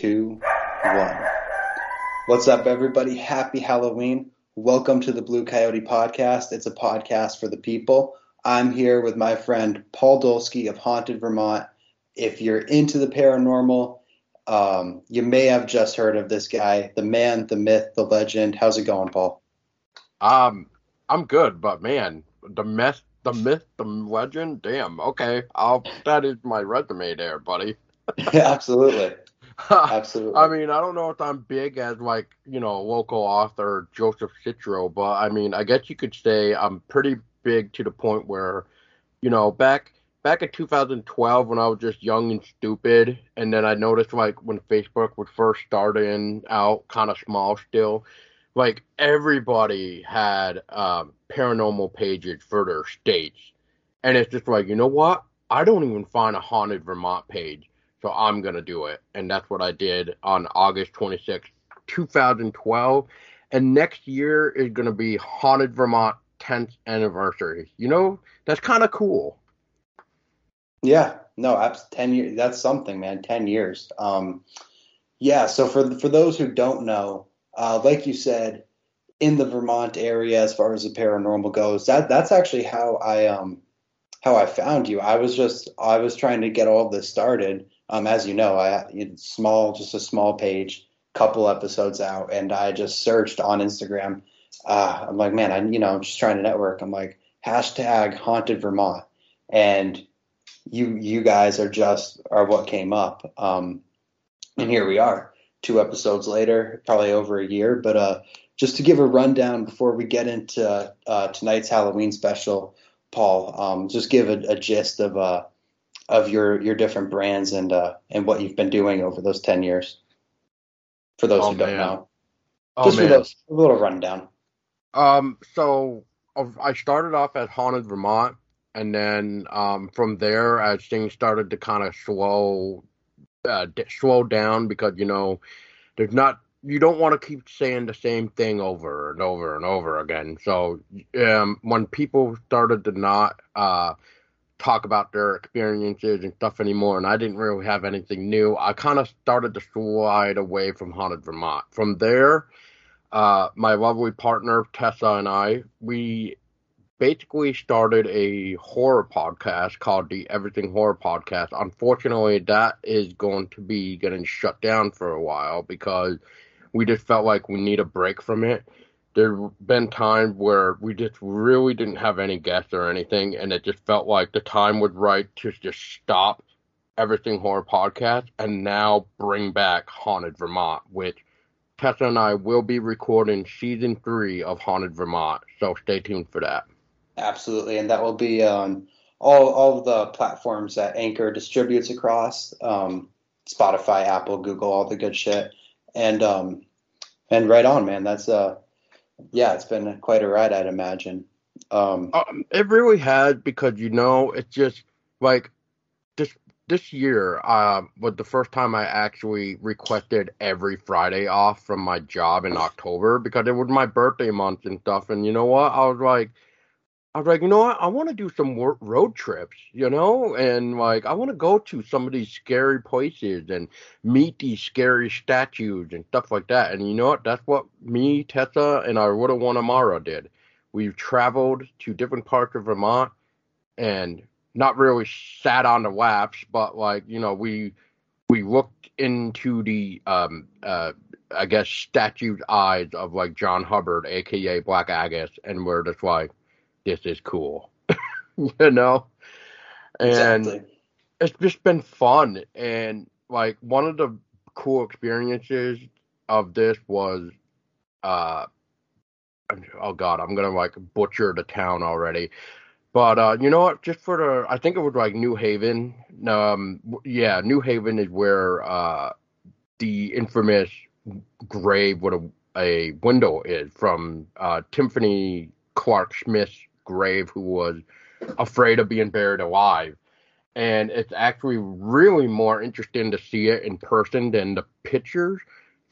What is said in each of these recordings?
two, one. What's up, everybody? Happy Halloween. Welcome to the Blue Coyote Podcast. It's a podcast for the people. I'm here with my friend Paul Dulski of Haunted Vermont. If you're into the paranormal, um, you may have just heard of this guy, the man, the myth, the legend. How's it going, Paul? Um, I'm good, but man, the myth, the myth, the legend. Damn. Okay, I'll. That is my resume there, buddy. yeah, absolutely. Absolutely. I mean, I don't know if I'm big as like you know local author Joseph Citro, but I mean, I guess you could say I'm pretty big to the point where, you know, back back in 2012 when I was just young and stupid, and then I noticed like when Facebook was first starting out, kind of small still, like everybody had um, paranormal pages for their states, and it's just like you know what? I don't even find a haunted Vermont page so I'm going to do it. And that's what I did on August 26, 2012. And next year is going to be Haunted Vermont 10th anniversary. You know, that's kind of cool. Yeah, no, that's 10 years. That's something, man. 10 years. Um, yeah, so for for those who don't know, uh, like you said, in the Vermont area, as far as the paranormal goes, that that's actually how I um how I found you. I was just I was trying to get all this started, um, as you know, I small, just a small page, couple episodes out, and I just searched on Instagram. Uh, I'm like, man, I you know, I'm just trying to network. I'm like hashtag haunted Vermont, and you you guys are just are what came up. Um, and here we are, two episodes later, probably over a year. But uh, just to give a rundown before we get into uh, tonight's Halloween special, Paul, um, just give a, a gist of uh, of your your different brands and uh, and what you've been doing over those ten years. For those oh, who don't know, oh, just man. for those a little rundown. Um, so I started off at Haunted Vermont, and then um, from there, as things started to kind of slow uh, slow down because you know there's not you don't want to keep saying the same thing over and over and over again. So um, when people started to not uh, talk about their experiences and stuff anymore, and I didn't really have anything new. I kind of started to slide away from Haunted Vermont. From there, uh, my lovely partner Tessa and I, we basically started a horror podcast called the Everything Horror Podcast. Unfortunately, that is going to be getting shut down for a while because we just felt like we need a break from it there been times where we just really didn't have any guests or anything, and it just felt like the time was right to just stop everything horror podcast and now bring back Haunted Vermont, which Tessa and I will be recording season three of Haunted Vermont. So stay tuned for that. Absolutely, and that will be on all all the platforms that Anchor distributes across um, Spotify, Apple, Google, all the good shit. And um, and right on, man. That's uh yeah, it's been quite a ride, I'd imagine. Um, um, it really has because you know it's just like this this year uh, was the first time I actually requested every Friday off from my job in October because it was my birthday month and stuff. And you know what? I was like, I was like, you know what? I want to do some road trips, you know, and like I want to go to some of these scary places and meet these scary statues and stuff like that. And you know what? That's what me, Tessa, and our little one Amara did. We've traveled to different parts of Vermont and not really sat on the laps, but like you know, we we looked into the um uh I guess statued eyes of like John Hubbard, aka Black Agnes, and we're just like this is cool, you know? And exactly. it's just been fun. And like one of the cool experiences of this was, uh, oh God, I'm gonna like butcher the town already. But uh, you know what? Just for the, I think it was like New Haven. Um, yeah, New Haven is where uh, the infamous grave with a, a window is from uh, Timothy Clark Smith's grave who was afraid of being buried alive. And it's actually really more interesting to see it in person than the pictures.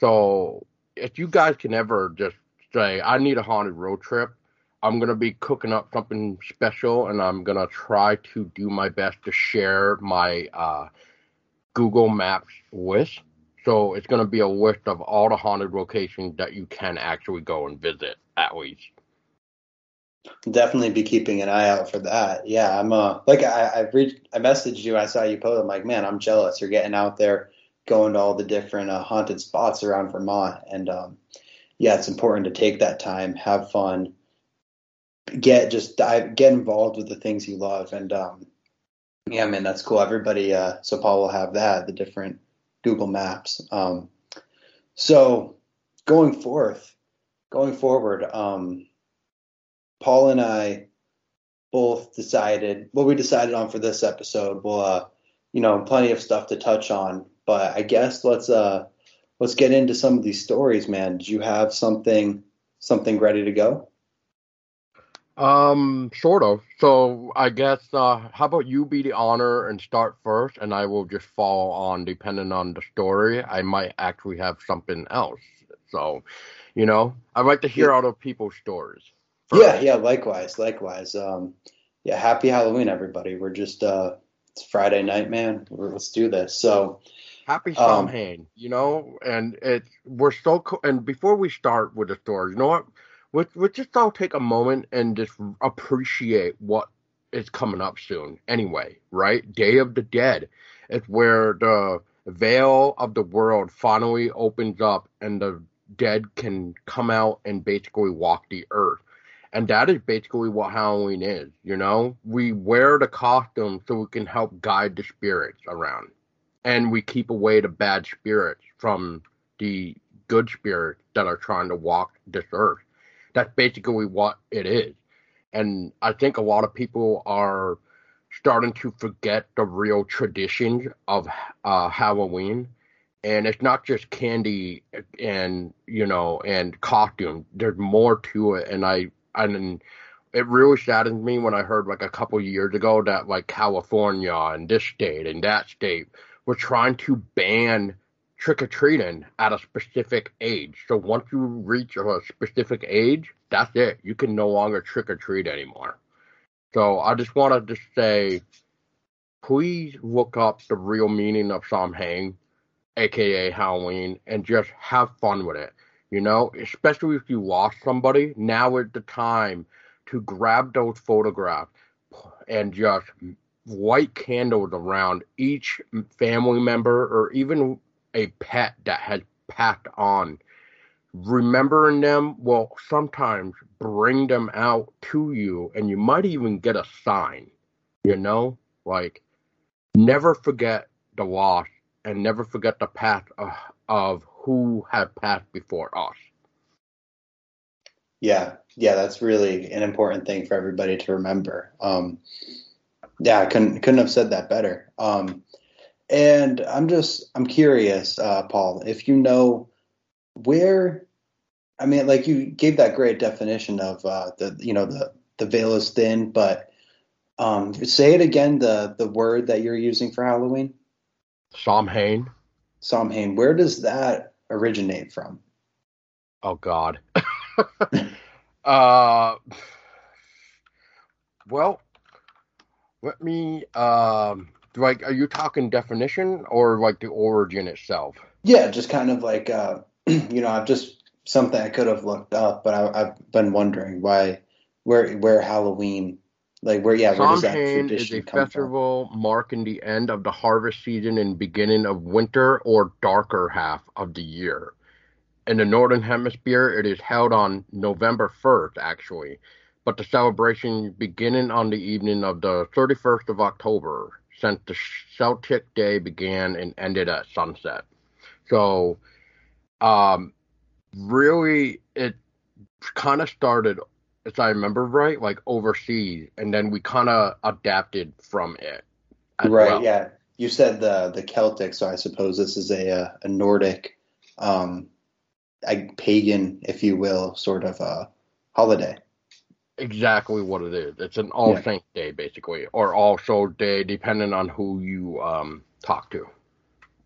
So if you guys can ever just say, I need a haunted road trip, I'm going to be cooking up something special and I'm going to try to do my best to share my uh, Google Maps list So it's going to be a list of all the haunted locations that you can actually go and visit at least. Definitely be keeping an eye out for that. Yeah, I'm uh like I I reached I messaged you. I saw you post. I'm like, man, I'm jealous. You're getting out there, going to all the different uh, haunted spots around Vermont, and um, yeah, it's important to take that time, have fun, get just dive, get involved with the things you love, and um, yeah, man, that's cool. Everybody, uh, so Paul will have that the different Google Maps. Um, so going forth, going forward, um, Paul and I both decided what we decided on for this episode. Well, uh, you know, plenty of stuff to touch on, but I guess let's uh let's get into some of these stories, man. Did you have something something ready to go? Um, sort of. So I guess uh, how about you be the honor and start first, and I will just follow on depending on the story. I might actually have something else. So, you know, I like to hear yeah. other people's stories. Yeah, yeah. Likewise, likewise. Um, yeah. Happy Halloween, everybody. We're just uh, it's Friday night, man. We're, let's do this. So. Happy Samhain, um, you know, and it we're so co- and before we start with the story, you know what? let's, let's just all take a moment and just appreciate what is coming up soon anyway, right? Day of the Dead. It's where the veil of the world finally opens up and the dead can come out and basically walk the earth. And that is basically what Halloween is, you know? We wear the costume so we can help guide the spirits around. And we keep away the bad spirits from the good spirits that are trying to walk this earth that's basically what it is. And I think a lot of people are starting to forget the real traditions of uh, Halloween. And it's not just candy and you know and costume. There's more to it, and I and it really saddened me when I heard like a couple years ago that like California and this state and that state were trying to ban trick or treating at a specific age. So once you reach a specific age, that's it. You can no longer trick or treat anymore. So I just wanted to say, please look up the real meaning of Samhain, aka Halloween, and just have fun with it. You know, especially if you lost somebody, now is the time to grab those photographs and just light candles around each family member or even a pet that has passed on. Remembering them will sometimes bring them out to you, and you might even get a sign. You know, like never forget the loss and never forget the path of, of who have passed before us. Yeah, yeah, that's really an important thing for everybody to remember. Um, yeah, I couldn't couldn't have said that better. Um, and I'm just I'm curious, uh, Paul, if you know where. I mean, like you gave that great definition of uh, the you know the the veil is thin, but um, say it again. The the word that you're using for Halloween. Samhain. Samhain. Where does that originate from? Oh God. uh, well, let me um, like are you talking definition or like the origin itself yeah just kind of like uh you know i've just something i could have looked up but I, have been wondering why where where halloween like where yeah where does that tradition is a festival from? marking the end of the harvest season and beginning of winter or darker half of the year in the northern hemisphere it is held on november 1st actually but the celebration beginning on the evening of the 31st of october since the Celtic day began and ended at sunset. So, um, really, it kind of started, as I remember right, like overseas, and then we kind of adapted from it. Right. Well. Yeah. You said the the Celtic, so I suppose this is a a, a Nordic, um, a pagan, if you will, sort of a holiday exactly what it is. It's an All yeah. Saints Day, basically, or All Souls Day, depending on who you um, talk to.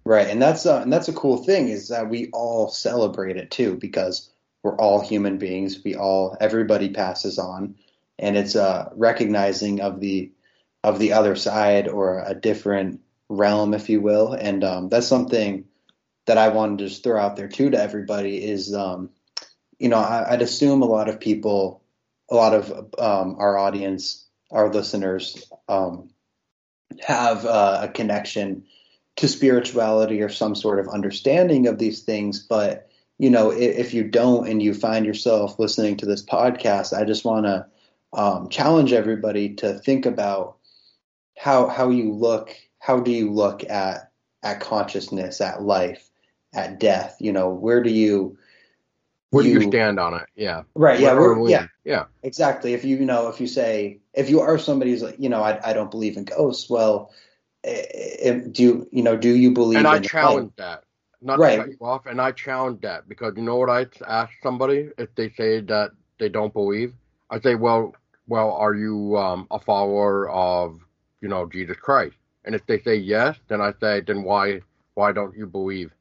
Right, and that's uh, and that's a cool thing is that we all celebrate it too because we're all human beings. We all everybody passes on, and it's a recognizing of the of the other side or a different realm, if you will, and um, that's something that I wanted to just throw out there too to everybody is, um, you know, I, would assume a lot of people, a lot of um, our audience, our listeners, um, have uh, a connection to spirituality or some sort of understanding of these things. But you know, if, if you don't and you find yourself listening to this podcast, I just want to um, challenge everybody to think about how how you look. How do you look at at consciousness, at life, at death? You know, where do you where do you, you stand on it? Yeah. Right. Yeah. yeah. Yeah. Exactly. If you, you know, if you say, if you are somebody who's like, you know, I, I don't believe in ghosts. Well, if, do you, you know, do you believe? In And I challenge that. Not right. to cut you off. And I challenge that because you know what I ask somebody if they say that they don't believe. I say, well, well, are you um, a follower of, you know, Jesus Christ? And if they say yes, then I say, then why, why don't you believe?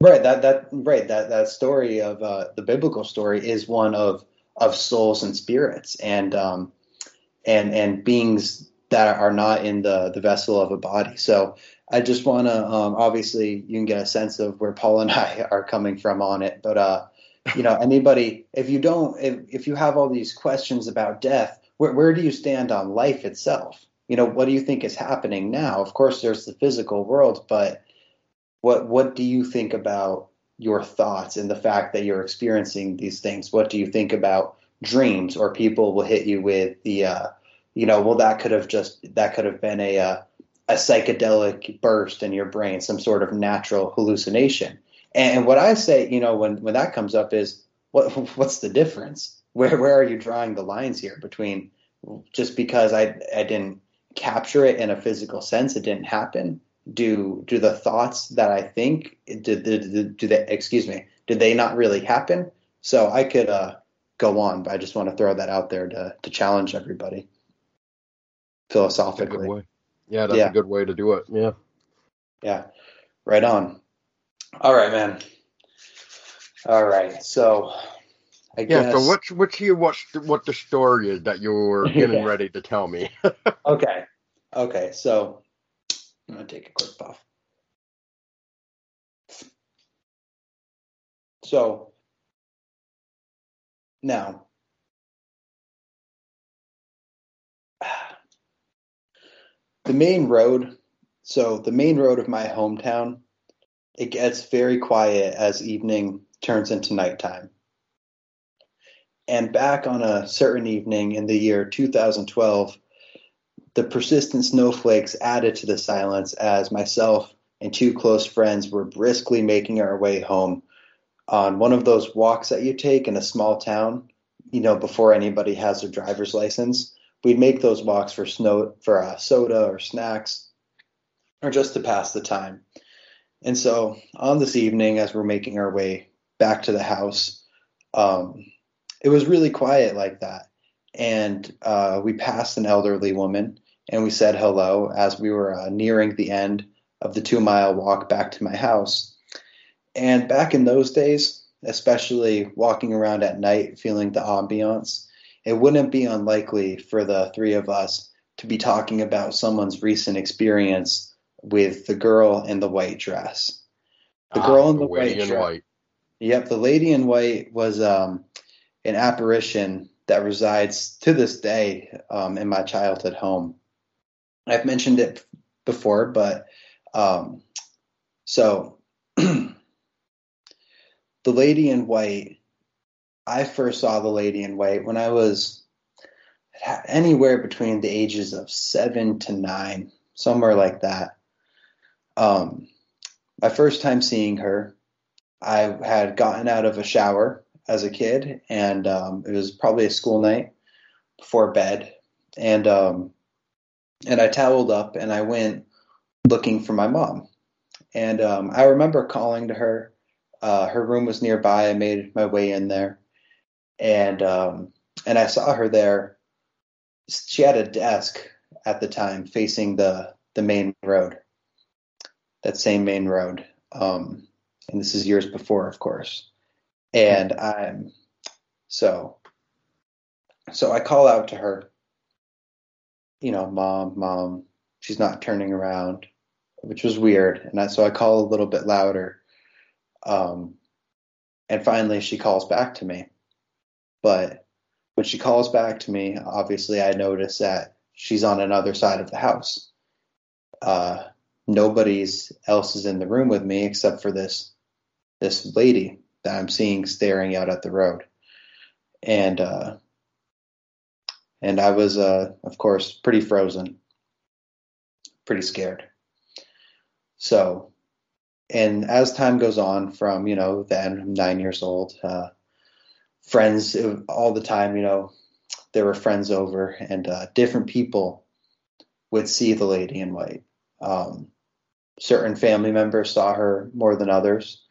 Right. That that right. That that story of uh, the biblical story is one of of souls and spirits and um, and and beings that are not in the the vessel of a body. So I just want to um, obviously you can get a sense of where Paul and I are coming from on it. But uh, you know, anybody if you don't if if you have all these questions about death, where where do you stand on life itself? You know, what do you think is happening now? Of course, there's the physical world, but what what do you think about your thoughts and the fact that you're experiencing these things? What do you think about dreams or people will hit you with the uh, you know, well that could have just that could have been a uh, a psychedelic burst in your brain, some sort of natural hallucination. And what I say, you know, when when that comes up is what what's the difference? Where where are you drawing the lines here between just because I I didn't capture it in a physical sense, it didn't happen, do do the thoughts that I think did, did, do they excuse me did they not really happen? So I could uh, go on, but I just want to throw that out there to to challenge everybody philosophically. Yeah, that's yeah. a good way to do it. Yeah. Yeah. Right on. All right, man. All right. So I yeah, guess. so what's what's here what what the story is that you were getting ready to tell me? okay. Okay. So I'm going to take a quick puff. So now, the main road, so the main road of my hometown, it gets very quiet as evening turns into nighttime. And back on a certain evening in the year 2012, the persistent snowflakes added to the silence as myself and two close friends were briskly making our way home on one of those walks that you take in a small town, you know, before anybody has their driver's license. We'd make those walks for snow for a soda or snacks or just to pass the time. And so on this evening, as we're making our way back to the house, um, it was really quiet like that and uh, we passed an elderly woman and we said hello as we were uh, nearing the end of the two mile walk back to my house. And back in those days, especially walking around at night feeling the ambiance, it wouldn't be unlikely for the three of us to be talking about someone's recent experience with the girl in the white dress. The ah, girl in the, the white dress. White. Yep, the lady in white was um, an apparition that resides to this day um, in my childhood home. I've mentioned it before, but um, so the lady in white, I first saw the lady in white when I was anywhere between the ages of seven to nine, somewhere like that. Um, my first time seeing her, I had gotten out of a shower as a kid, and um, it was probably a school night before bed, and um, and I toweled up and I went looking for my mom, and um, I remember calling to her. Uh, her room was nearby. I made my way in there, and um, and I saw her there. She had a desk at the time facing the the main road, that same main road. Um, and this is years before, of course and I'm so so I call out to her, you know, mom, mom. She's not turning around. which was weird. And I, so I call a little bit louder. Um, and finally, she calls back to me. But when she calls back to me, obviously, I notice that she's on another side of the house. Uh, nobody's else is in the room with me except for this this lady that I'm seeing staring out at the road. And uh, and I was, uh, of course, pretty frozen, pretty scared. So, and as time goes on, from you know, then I'm nine years old, uh, friends all the time, you know, there were friends over, and uh, different people would see the lady in white. Um, certain family members saw her more than others,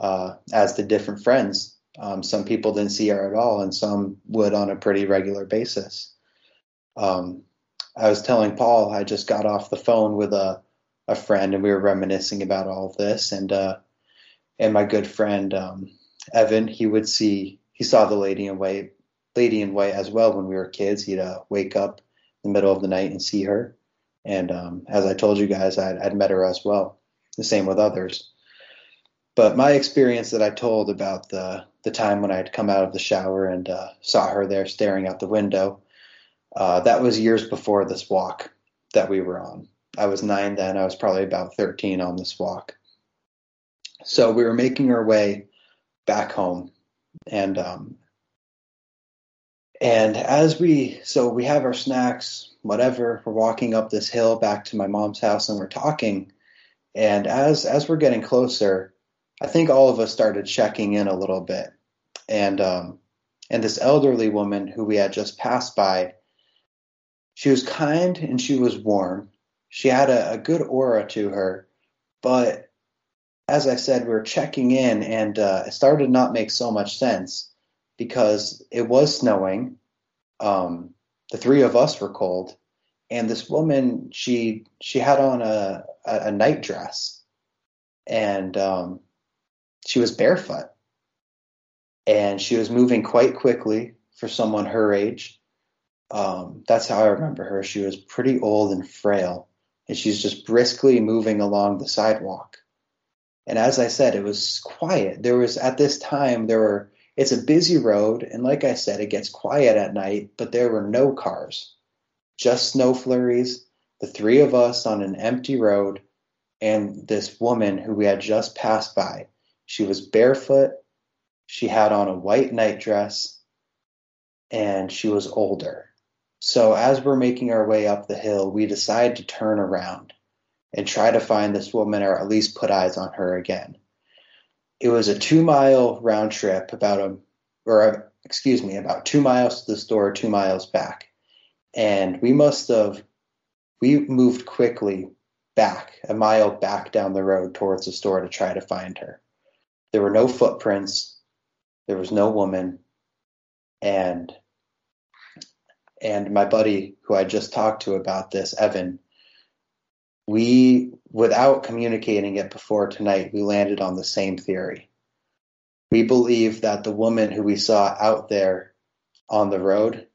uh, as did different friends. Um, some people didn't see her at all, and some would on a pretty regular basis. Um, I was telling Paul I just got off the phone with a a friend, and we were reminiscing about all of this, and uh, and my good friend um, Evan, he would see he saw the lady in white, lady in white as well when we were kids. He'd uh, wake up in the middle of the night and see her, and um, as I told you guys, I'd, I'd met her as well. The same with others. But my experience that I told about the the time when I'd come out of the shower and uh, saw her there staring out the window, uh, that was years before this walk that we were on. I was nine then. I was probably about 13 on this walk. So we were making our way back home, and um, and as we so we have our snacks, whatever. We're walking up this hill back to my mom's house, and we're talking. And as as we're getting closer, I think all of us started checking in a little bit, and um, and this elderly woman who we had just passed by she was kind and she was warm. She had a, a good aura to her, but as I said, we were checking in, and uh, it started to not make so much sense because it was snowing. Um, the three of us were cold, and this woman she she had on a a, a night dress, and um, she was barefoot, and she was moving quite quickly for someone her age. Um, that's how I remember her. She was pretty old and frail, and she's just briskly moving along the sidewalk. And as I said, it was quiet. There was at this time there were. It's a busy road, and like I said, it gets quiet at night. But there were no cars, just snow flurries. The three of us on an empty road, and this woman who we had just passed by. She was barefoot. She had on a white nightdress, and she was older. So as we're making our way up the hill, we decide to turn around and try to find this woman or at least put eyes on her again. It was a two mile round trip, about a, or excuse me, about two miles to the store, two miles back. And we must have, we moved quickly back, a mile back down the road towards the store to try to find her. There were no footprints, there was no woman, and and my buddy who I just talked to about this, Evan, we, without communicating it before tonight, we landed on the same theory. We believe that the woman who we saw out there on the road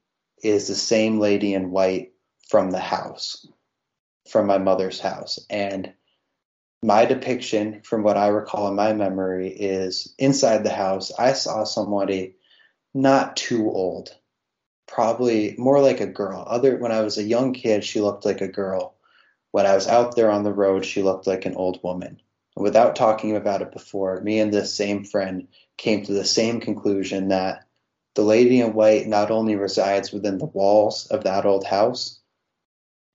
is the same lady in white from the house, from my mother's house. And my depiction, from what I recall in my memory, is inside the house, I saw somebody not too old, probably more like a girl. Other when I was a young kid, she looked like a girl. When I was out there on the road, she looked like an old woman. Without talking about it before, me and this same friend came to the same conclusion that the lady in white not only resides within the walls of that old house,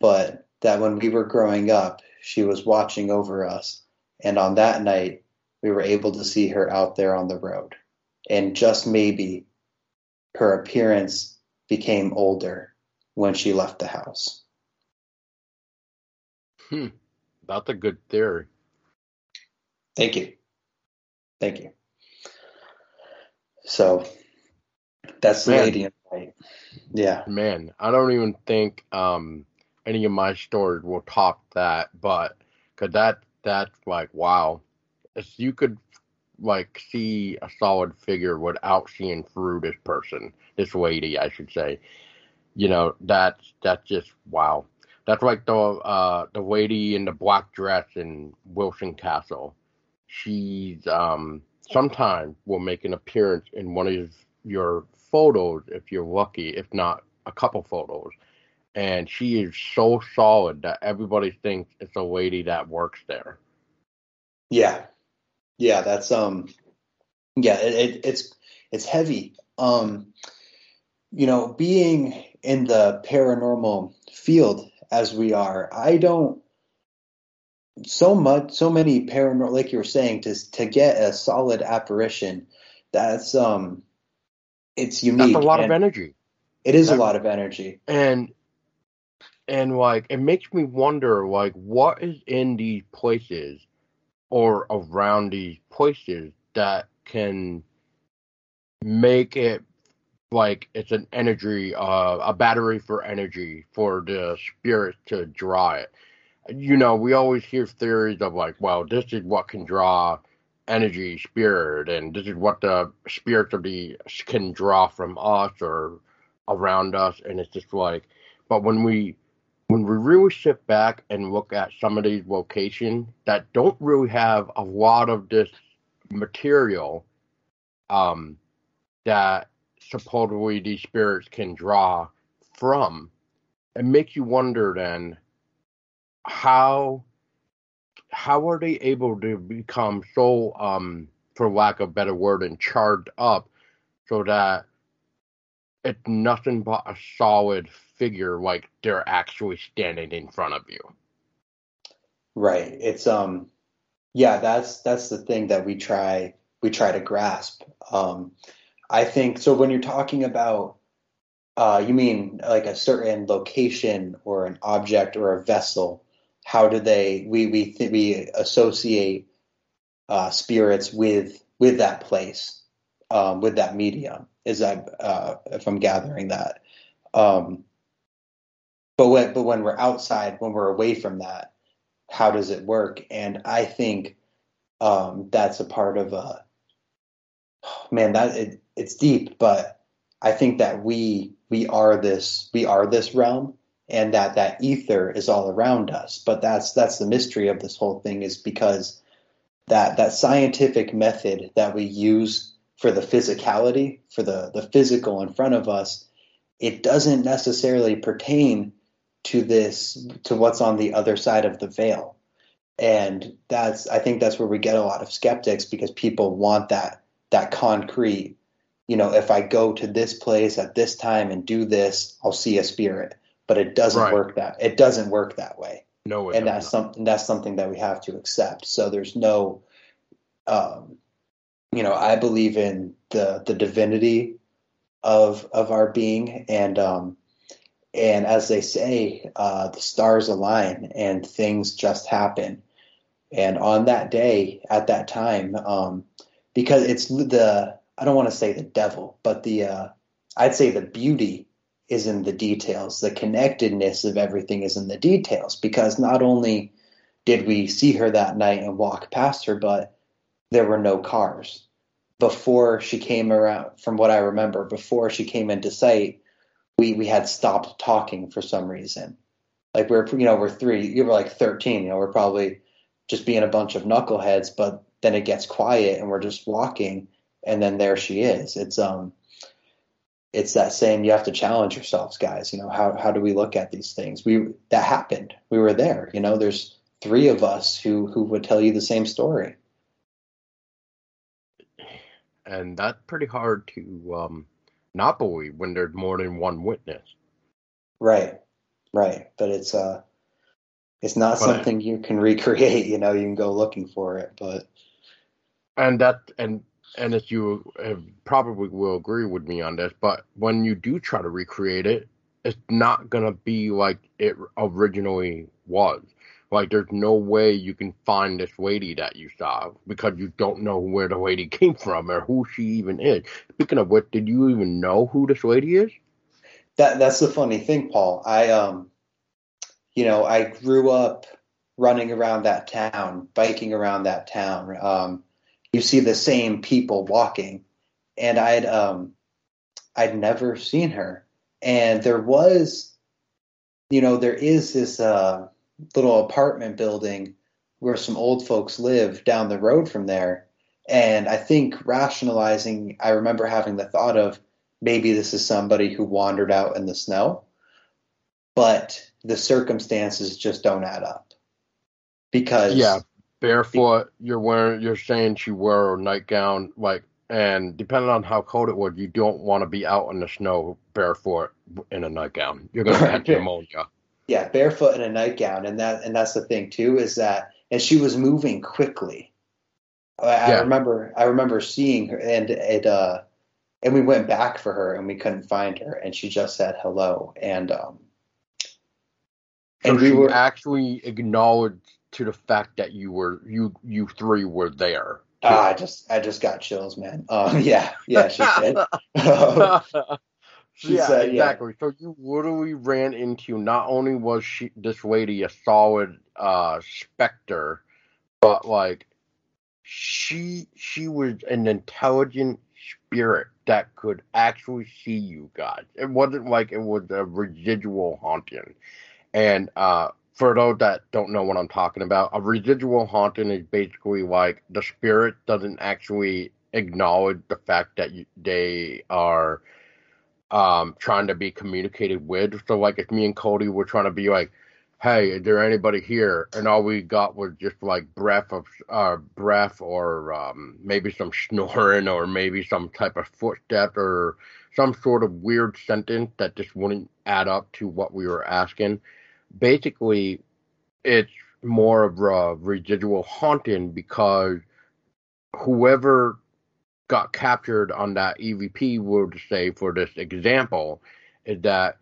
but that when we were growing up, she was watching over us. And on that night, we were able to see her out there on the road. And just maybe her appearance became older when she left the house. Hmm. That's a good theory. Thank you. Thank you. So that's the Man. lady in white. Yeah. Man, I don't even think um, any of my stories will top that, but because that that's like wow, if you could like see a solid figure without seeing through this person, this lady, I should say. You know, that's that's just wow. That's like the uh the lady in the black dress in Wilson Castle. She's um sometimes will make an appearance in one of your photos if you're lucky, if not a couple photos. And she is so solid that everybody thinks it's a lady that works there. Yeah, yeah, that's um, yeah, it, it, it's it's heavy. Um, you know, being in the paranormal field as we are, I don't so much, so many paranormal, like you were saying, to to get a solid apparition. That's um, it's unique. That's a lot of energy. It is that, a lot of energy, and and like it makes me wonder, like what is in these places or around these places that can make it like it's an energy, uh, a battery for energy for the spirit to draw it. You know, we always hear theories of like, well, this is what can draw energy, spirit, and this is what the spirits of the can draw from us or around us, and it's just like, but when we when we really sit back and look at some of these locations that don't really have a lot of this material um, that supposedly these spirits can draw from, and make you wonder then how how are they able to become so um for lack of better word and charged up so that it's nothing but a solid figure like they're actually standing in front of you. Right. It's um yeah, that's that's the thing that we try we try to grasp. Um I think so when you're talking about uh you mean like a certain location or an object or a vessel, how do they we we th- we associate uh spirits with with that place, um with that medium. Is that uh if I'm gathering that. Um but when but when we're outside, when we're away from that, how does it work? And I think um, that's a part of a uh, man that it, it's deep, but I think that we we are this we are this realm, and that that ether is all around us. But that's that's the mystery of this whole thing is because that that scientific method that we use for the physicality for the the physical in front of us, it doesn't necessarily pertain to this to what's on the other side of the veil and that's i think that's where we get a lot of skeptics because people want that that concrete you know if i go to this place at this time and do this i'll see a spirit. But it doesn't right. work that it doesn't work that way. No and that's something that's something that we have to accept. So there's no um you know i believe in the the divinity of of our being. And um and as they say, uh, the stars align and things just happen. And on that day, at that time, um, because it's the I don't want to say the devil, but the uh, I'd say the beauty is in the details. The connectedness of everything is in the details. Because not only did we see her that night and walk past her, but there were no cars before she came around. From what I remember, before she came into sight, we we had stopped talking for some reason. Like we're you know we're three, you were like thirteen. You know we're probably just being a bunch of knuckleheads, but then it gets quiet and we're just walking, and then there she is. It's um it's that same you have to challenge yourselves guys you know how how do we look at these things we that happened we were there you know there's three of us who who would tell you the same story and that's pretty hard to um not believe when there's more than one witness. Right, right. But it's uh, it's not but something you can recreate. You know, you can go looking for it, but and that and and as you have, probably will agree with me on this, but when you do try to recreate it, it's not gonna be like it originally was. Like, there's no way you can find this lady that you saw because you don't know where the lady came from or who she even is. Speaking of which, did you even know who this lady is? That that's the funny thing, Paul. I um, you know, I grew up running around that town, biking around that town. Um, you see the same people walking, and I'd um, I'd never seen her, and there was you know, there is this uh, little apartment building where some old folks live down the road from there. And I think rationalizing, I remember having the thought of maybe this is somebody who wandered out in the snow, but the circumstances just don't add up. Because yeah, barefoot, you're wearing, you're saying she wore a nightgown, like, and depending on how cold it was, you don't want to be out in the snow barefoot in a nightgown. You're going to catch pneumonia. Yeah, barefoot in a nightgown, and that and that's the thing too is that, and she was moving quickly. I, yeah. I remember, I remember seeing her, and it, uh, and we went back for her, and we couldn't find her, and she just said hello, and um, so and we were actually acknowledged to the fact that you were you you three were there. Uh, I just I just got chills, man. Um, yeah, yeah, she did. Um, she yeah, said, exactly. Yeah. So you literally ran into not only was she this lady a solid uh specter, but like she she was an intelligent spirit that could actually see you guys. It wasn't like it was a residual haunting. And uh for those that don't know what I'm talking about, a residual haunting is basically like the spirit doesn't actually acknowledge the fact that you, they are um, trying to be communicated with. So, like, if me and Cody were trying to be like, "Hey, is there anybody here?" and all we got was just like breath of uh, breath, or um, maybe some snoring, or maybe some type of footstep, or some sort of weird sentence that just wouldn't add up to what we were asking basically it's more of a residual haunting because whoever got captured on that EVP would say for this example is that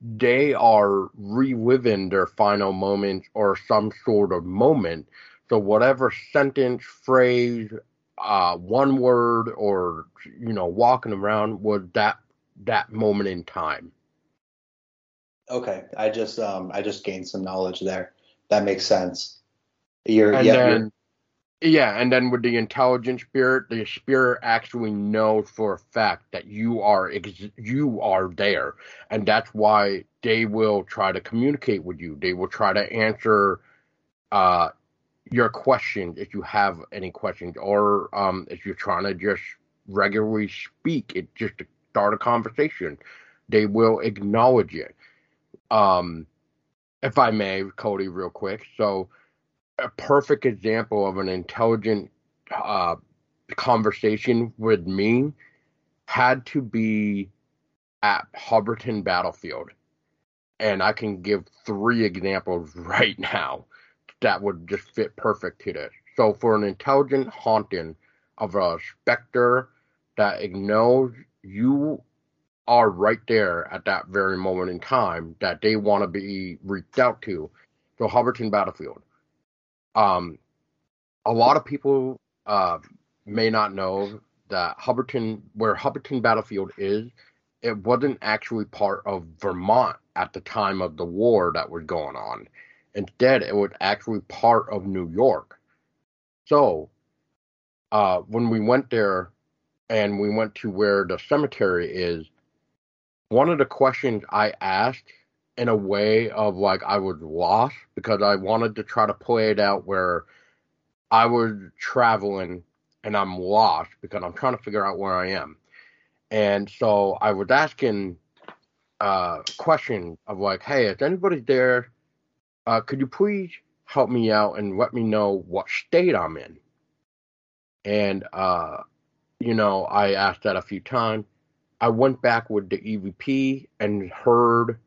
they are reliving their final moments or some sort of moment. So whatever sentence, phrase, uh, one word, or you know, walking around was that that moment in time. Okay, I just um I just gained some knowledge there. That makes sense. You're and yeah, then, yeah, and then with the intelligent spirit, the spirit actually knows for a fact that you are ex- you are there, and that's why they will try to communicate with you. They will try to answer uh your questions if you have any questions, or um if you're trying to just regularly speak, it just to start a conversation. They will acknowledge it um, if I may, Cody, real quick. So, a perfect example of an intelligent uh, conversation with me had to be at Hubbardton Battlefield. And I can give three examples right now that would just fit perfect to this. So, for an intelligent haunting of a specter that knows you are right there at that very moment in time that they want to be reached out to. So Hubbardton Battlefield. Um, a lot of people uh, may not know that Hubbardton, where Hubbardton Battlefield is, it wasn't actually part of Vermont at the time of the war that was going on. Instead, it was actually part of New York. So, uh, when we went there and we went to where the cemetery is, one of the questions I asked in a way of like I was lost because I wanted to try to play it out where I was traveling and I'm lost because I'm trying to figure out where I am. And so I was asking a uh, question of like, hey, is anybody there? Uh, could you please help me out and let me know what state I'm in? And, uh, you know, I asked that a few times. I went back with the EVP and heard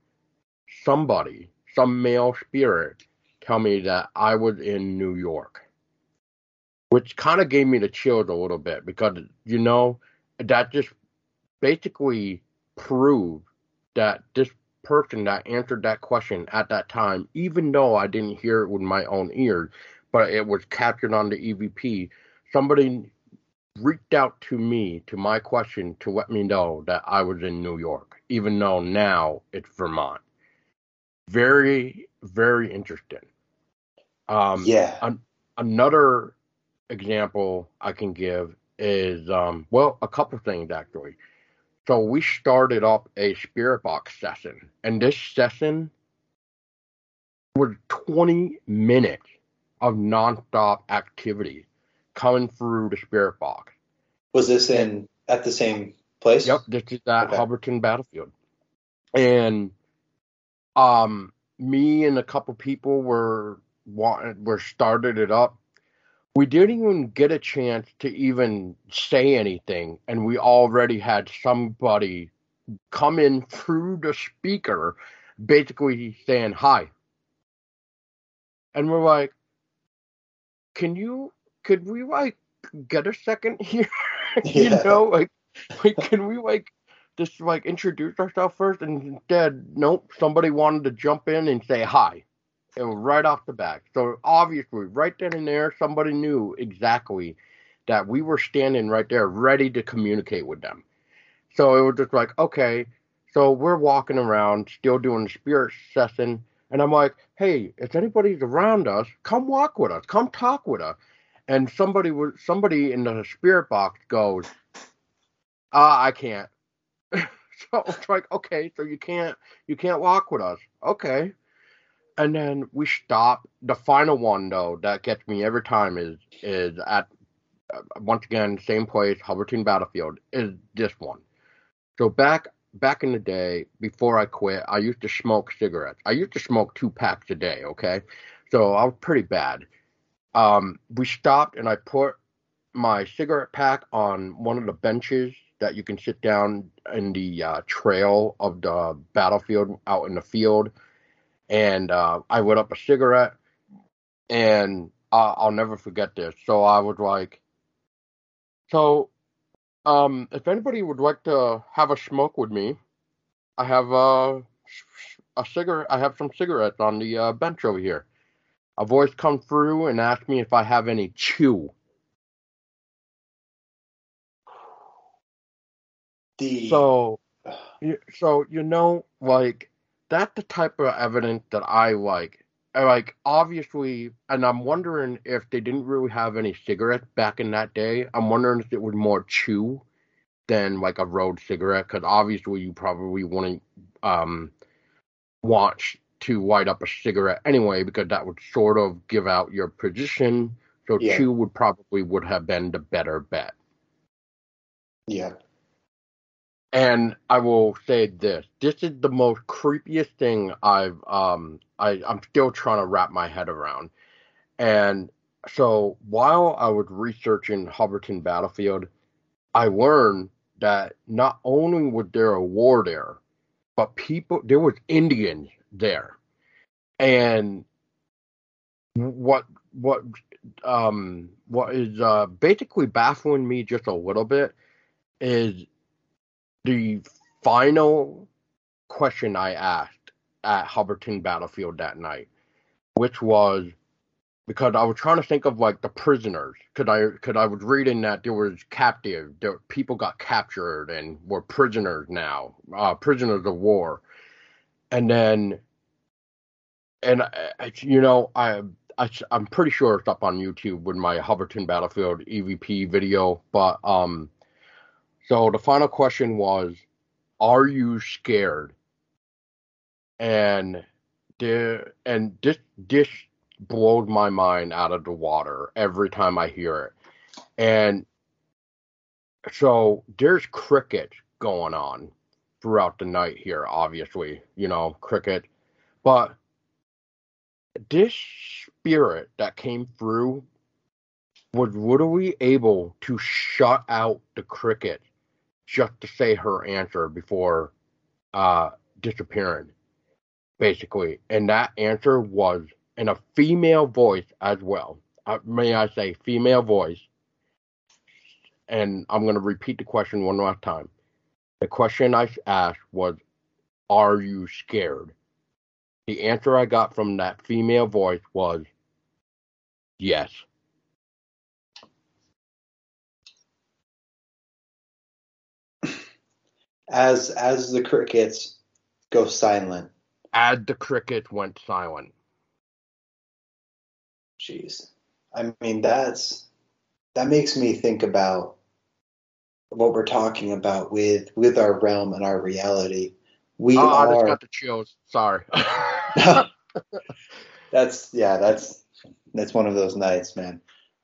somebody, some male spirit, tell me that I was in New York, which kind of gave me the chills a little bit because, you know, that just basically proved that this person that answered that question at that time, even though I didn't hear it with my own ears, but it was captured on the EVP, somebody reached out to me to my question to let me know that I was in New York, even though now it's Vermont. Very, very interesting. Um, yeah. An- another example I can give is um, well, a couple things actually. So we started up a spirit box session, and this session was 20 minutes of nonstop activity coming through the spirit box. Was this in at the same place? Yep, this is at Okay. Hubbardton Battlefield. And um me and a couple people were wa- were started it up. We didn't even get a chance to even say anything and we already had somebody come in through the speaker basically saying hi. And we're like, "Can you could we like get a second here?" you Yeah. know, like like, can we like just like introduce ourselves first? And instead, nope, somebody wanted to jump in and say hi. And right off the bat. So obviously, right then and there, somebody knew exactly that we were standing right there, ready to communicate with them. So it was just like, okay, so we're walking around, still doing the spirit session, and I'm like, hey, if anybody's around us, come walk with us, come talk with us. And somebody was somebody in the spirit box goes, uh, I can't. so it's like, okay, so you can't you can't walk with us. Okay. And then we stop. The final one though that gets me every time is is at uh, once again same place, Hubbardton Battlefield is this one. So back back in the day before I quit, I used to smoke cigarettes. I used to smoke two packs a day. Okay, so I was pretty bad. Um, we stopped and I put my cigarette pack on one of the benches that you can sit down in the uh, trail of the battlefield out in the field. And uh, I lit up a cigarette, and uh, I'll never forget this. So I was like, "So, um, if anybody would like to have a smoke with me, I have uh, a cigarette. I have some cigarettes on the uh, bench over here." A voice come through and asked me if I have any chew. The So, you- so you know, like that's the type of evidence that I like. Like obviously, and I'm wondering if they didn't really have any cigarettes back in that day. I'm wondering if it was more chew than like a road cigarette, because obviously you probably wouldn't um want sh- to light up a cigarette anyway, because that would sort of give out your position. So Yeah. chew would probably would have been the better bet. yeah. And I will say this: this is the most creepiest thing I've um I I'm still trying to wrap my head around. And so while I was researching Hubbardton Battlefield, I learned that not only was there a war there, but people there was Indians there. And what what um what is uh basically baffling me just a little bit is the final question I asked at Hubbardton Battlefield that night, which was because I was trying to think of like the prisoners, because I because I was reading that there was captive, there people got captured and were prisoners now, uh, prisoners of war, and then, and I, you know I. I, I'm pretty sure it's up on YouTube with my Hubbardton Battlefield EVP video, but um, so the final question was, "Are you scared?" And the and this this blows my mind out of the water every time I hear it. And so there's cricket going on throughout the night here, obviously, you know, cricket. But this spirit that came through was literally able to shut out the cricket just to say her answer before uh disappearing basically. And that answer was in a female voice as well. Uh, may i say female voice? And i'm going to repeat the question one last time the question i asked was are you scared the answer i got from that female voice was yes As as the crickets go silent. as the cricket went silent Jeez. I mean that's that makes me think about what we're talking about with with our realm and our reality. We oh, are. I just got the chills. Sorry. that's yeah. That's that's one of those nights, man.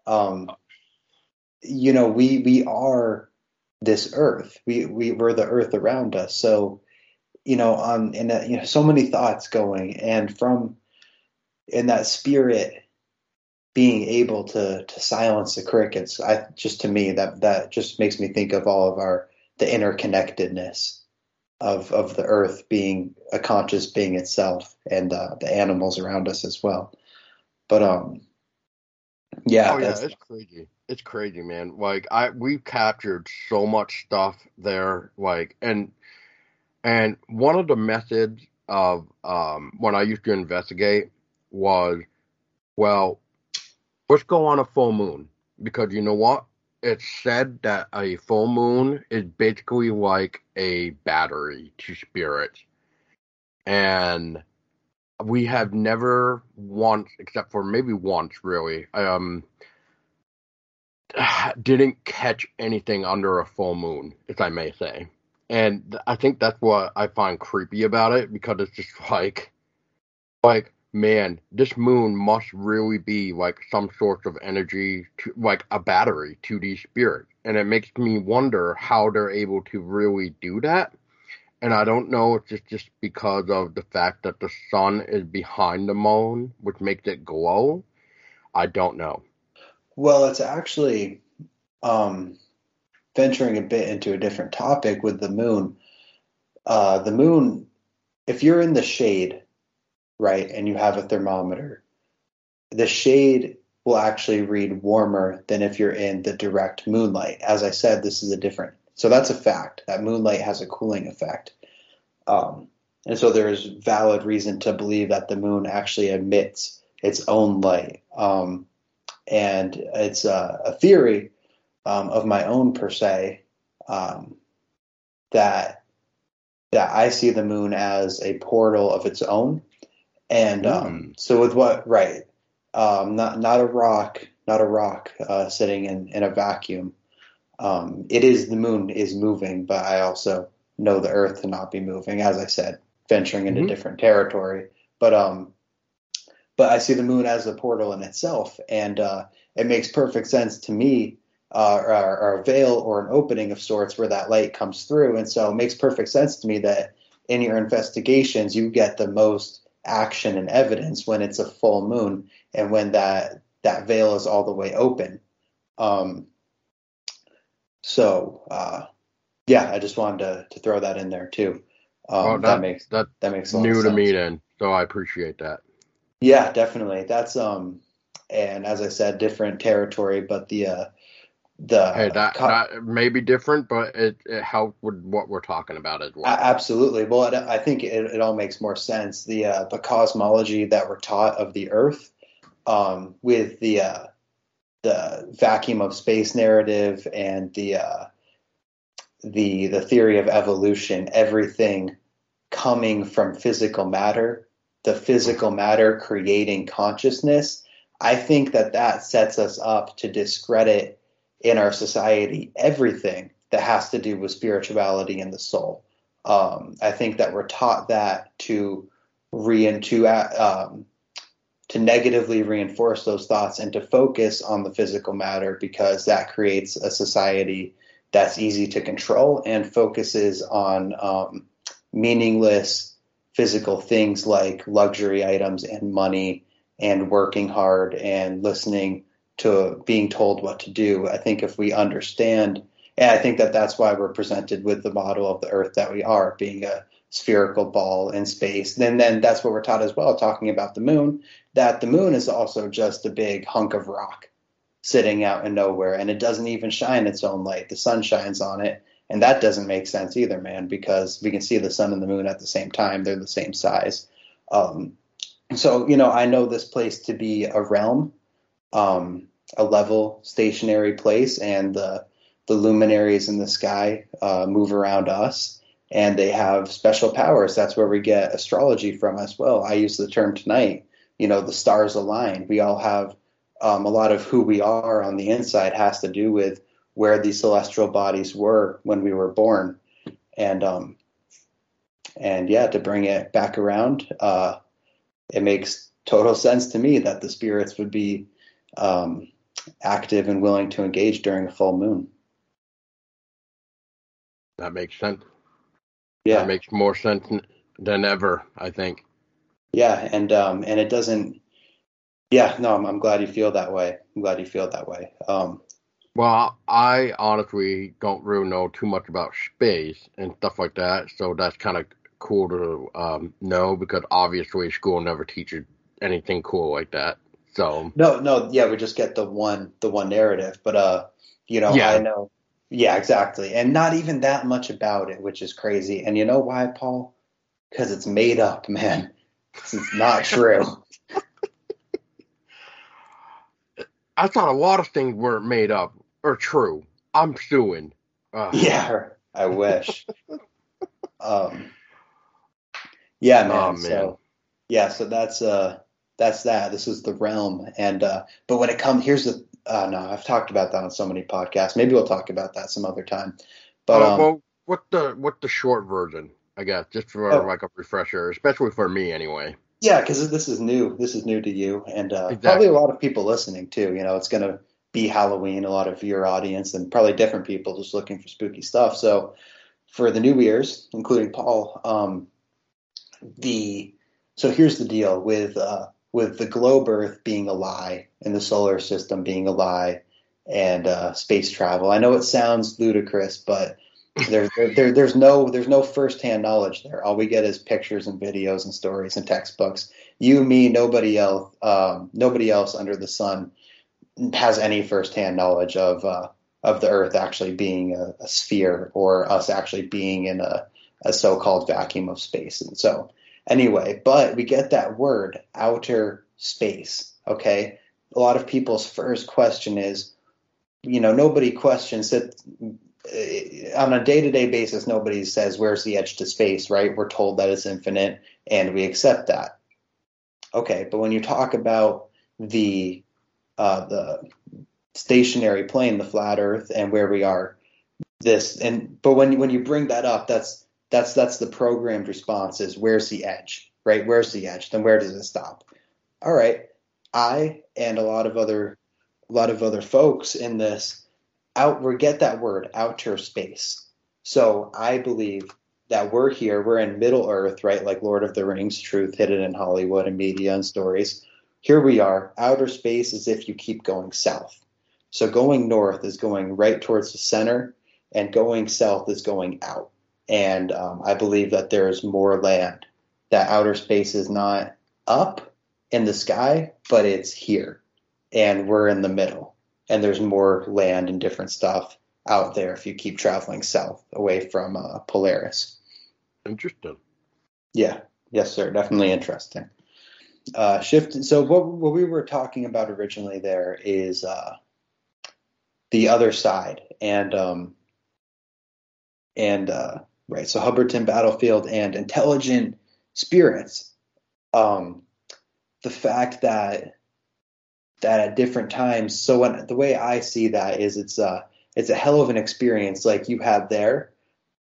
Um, you know, we we are this earth. We we we're the earth around us. So, you know, on and a, you know, so many thoughts going, and from in that spirit being able to to silence the crickets i just to me that that just makes me think of all of our the interconnectedness of of the earth being a conscious being itself and uh, the animals around us as well. But um yeah oh yeah it's crazy. It's crazy man. Like i we've captured so much stuff there like and and one of the methods of um when i used to investigate was well let's go on a full moon because you know what? It's said that a full moon is basically like a battery to spirits. And we have never once, except for maybe once really, um, didn't catch anything under a full moon, if I may say. And I think that's what I find creepy about it because it's just like, like man, this moon must really be like some sort of energy, to, like a battery to these spirits. And it makes me wonder how they're able to really do that. And I don't know if it's just because of the fact that the sun is behind the moon, which makes it glow. I don't know. Well, it's actually um, venturing a bit into a different topic with the moon. Uh, the moon, if you're in the shade, right, and you have a thermometer, the shade will actually read warmer than if you're in the direct moonlight. As I said, this is a different. So that's a fact that moonlight has a cooling effect. Um, and so there's valid reason to believe that the moon actually emits its own light. Um, and it's a, a theory um, of my own per se um, that that I see the moon as a portal of its own and um, mm. so with what right, um, not not a rock, not a rock uh, sitting in, in a vacuum. Um, it is the moon is moving, but I also know the Earth to not be moving. As I said, venturing into mm-hmm. different territory. But um, but I see the moon as a portal in itself, and uh, it makes perfect sense to me. Uh, or, or, a veil or an opening of sorts where that light comes through, and so it makes perfect sense to me that in your investigations you get the most action and evidence when it's a full moon and when that that veil is all the way open. Um, so uh, yeah, I just wanted to, to throw that in there too. Um, oh, that, that, makes that that makes new to me then, so I appreciate that. Yeah, definitely. That's um, and as I said, different territory, but the uh, the hey that, co- that may be different, but it, it helped with what we're talking about as well. Absolutely. Well, it, I think it, it, all makes more sense. The uh, the cosmology that we're taught of the Earth, um, with the uh, the vacuum of space narrative and the uh, the the theory of evolution, everything coming from physical matter, the physical matter creating consciousness. I think that that sets us up to discredit in our society everything that has to do with spirituality and the soul. Um, I think that we're taught that to re to um, to negatively reinforce those thoughts and to focus on the physical matter because that creates a society that's easy to control and focuses on um, meaningless physical things like luxury items and money and working hard and listening to being told what to do. I think if we understand, and I think that that's why we're presented with the model of the Earth that we are, being a spherical ball in space. Then, then that's what we're taught as well, talking about the moon. That the moon is also just a big hunk of rock sitting out in nowhere, and it doesn't even shine its own light. The sun shines on it, and that doesn't make sense either, man, because we can see the sun and the moon at the same time. They're the same size. Um, so, you know, I know this place to be a realm um, a level stationary place, and the the luminaries in the sky uh, move around us, and they have special powers. That's where we get astrology from as well. I use the term tonight. You know, the stars align. We all have um, a lot of who we are on the inside has to do with where these celestial bodies were when we were born, and um, and yeah, to bring it back around, uh, it makes total sense to me that the spirits would be um, active and willing to engage during a full moon. That makes sense. Yeah, That makes more sense than ever, I think. yeah, and um, and it doesn't. Yeah, no, I'm, I'm glad you feel that way. I'm glad you feel that way. Um, Well, I honestly don't really know too much about space and stuff like that, so that's kind of cool to um, know because obviously school never teaches anything cool like that. So, no, no, yeah, we just get the one, the one narrative, but uh, you know, Yeah. I know, yeah, exactly, and not even that much about it, which is crazy. And you know why, Paul? Because it's made up, man. It's not true. I thought a lot of things weren't made up or true. I'm suing. Uh, Yeah, I wish. um, yeah, man. Oh, man. So, yeah, so that's uh, that's that. This is the realm, and uh, but when it comes, here's the. Uh, no, I've talked about that on so many podcasts. Maybe we'll talk about that some other time. But uh, um, well, what the what the short version? I guess just for Oh. like a refresher, especially for me anyway. yeah, because this is new. This is new to you, and uh, Exactly. probably a lot of people listening too. You know, it's going to be Halloween. A lot of your audience, and probably different people just looking for spooky stuff. So, for the new ears, including Paul, um, the so here's the deal with uh, with the globe Earth being a lie and the solar system being a lie and uh, space travel. I know it sounds ludicrous, but there, there, there, there's no there's no firsthand knowledge there. All we get is pictures and videos and stories and textbooks. You, me, nobody else, um, nobody else under the sun has any firsthand knowledge of uh, of the Earth actually being a, a sphere or us actually being in a, a so-called vacuum of space. And so, anyway, but we get that word outer space. Okay, a lot of people's first question is, you know, nobody questions that uh, on a day-to-day basis. Nobody says where's the edge to space, right? We're told that it's infinite, and we accept that. Okay, but when you talk about the uh, the stationary plane, the flat Earth, and where we are, this and but when when you bring that up, that's that's that's the programmed response is where's the edge, right? Where's the edge? Then where does it stop? All right, I and a lot of other a lot of other folks in this out we get that word outer space. So I believe that we're here, we're in Middle Earth, right? Like Lord of the Rings, truth hidden in Hollywood and media and stories. Here we are. Outer space is if you keep going south. So going north is going right towards the center, and going south is going out. And um, I believe that there is more land. That outer space is not up in the sky, but it's here, and we're in the middle. And there's more land and different stuff out there if you keep traveling south away from uh, Polaris. Interesting. Yeah, yes, sir. Definitely interesting. Uh, shift. So what what we were talking about originally there is uh, the other side, and um, and uh, right. So Hubbardton Battlefield and intelligent spirits. Um, the fact that that at different times. So when the way I see that is, it's a it's a hell of an experience like you had there,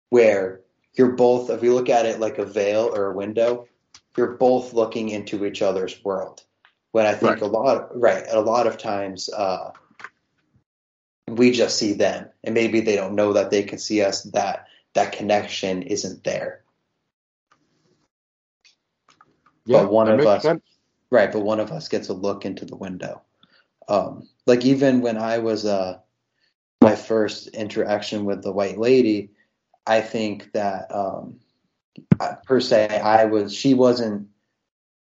where you're both. If you look at it like a veil or a window, you're both looking into each other's world. When I think Right. a lot, right, a lot of times uh, we just see them, and maybe they don't know that they can see us. That that connection isn't there, Yeah, But one of us- sense. right? But one of us gets a look into the window. Um, like even when I was uh, my first interaction with the white lady, I think that um, I- per se I was she wasn't.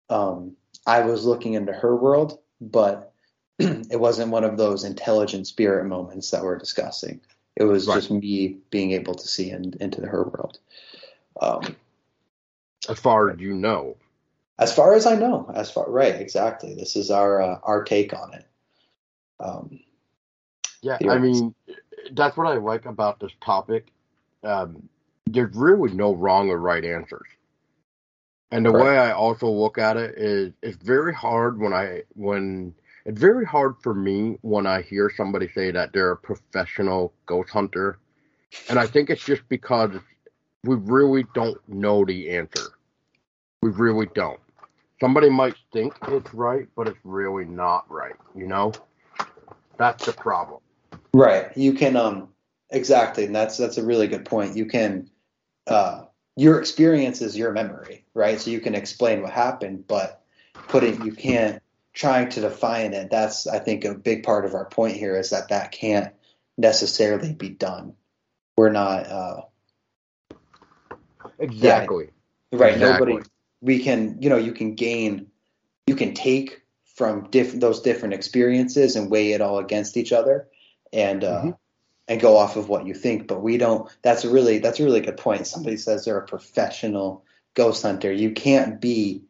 Um, I was looking into her world, but it wasn't one of those intelligent spirit moments that we're discussing. It was Right. just me being able to see in, into her world. Um, As far as you know. as far as I know, as far right, exactly. This is our uh, our take on it. Um, Yeah, I mean, that's what I like about this topic. Um, there's really no wrong or right answers. And the Right. way I also look at it is, it's very hard when I when it's very hard for me when I hear somebody say that they're a professional ghost hunter. And I think it's just because we really don't know the answer. We really don't. Somebody might think it's right, but it's really not right, you know? That's the problem. Right. You can um exactly, and that's that's a really good point. You can uh your experience is your memory, right? So you can explain what happened, but putting you can't trying to define it. That's I think a big part of our point here is that that can't necessarily be done. We're not uh exactly yeah, right. Exactly. Nobody we can you know you can gain you can take from diff- those different experiences and weigh it all against each other and uh, mm-hmm. and go off of what you think. But we don't. That's a really that's a really good point. Somebody says they're a professional ghost hunter. You can't be.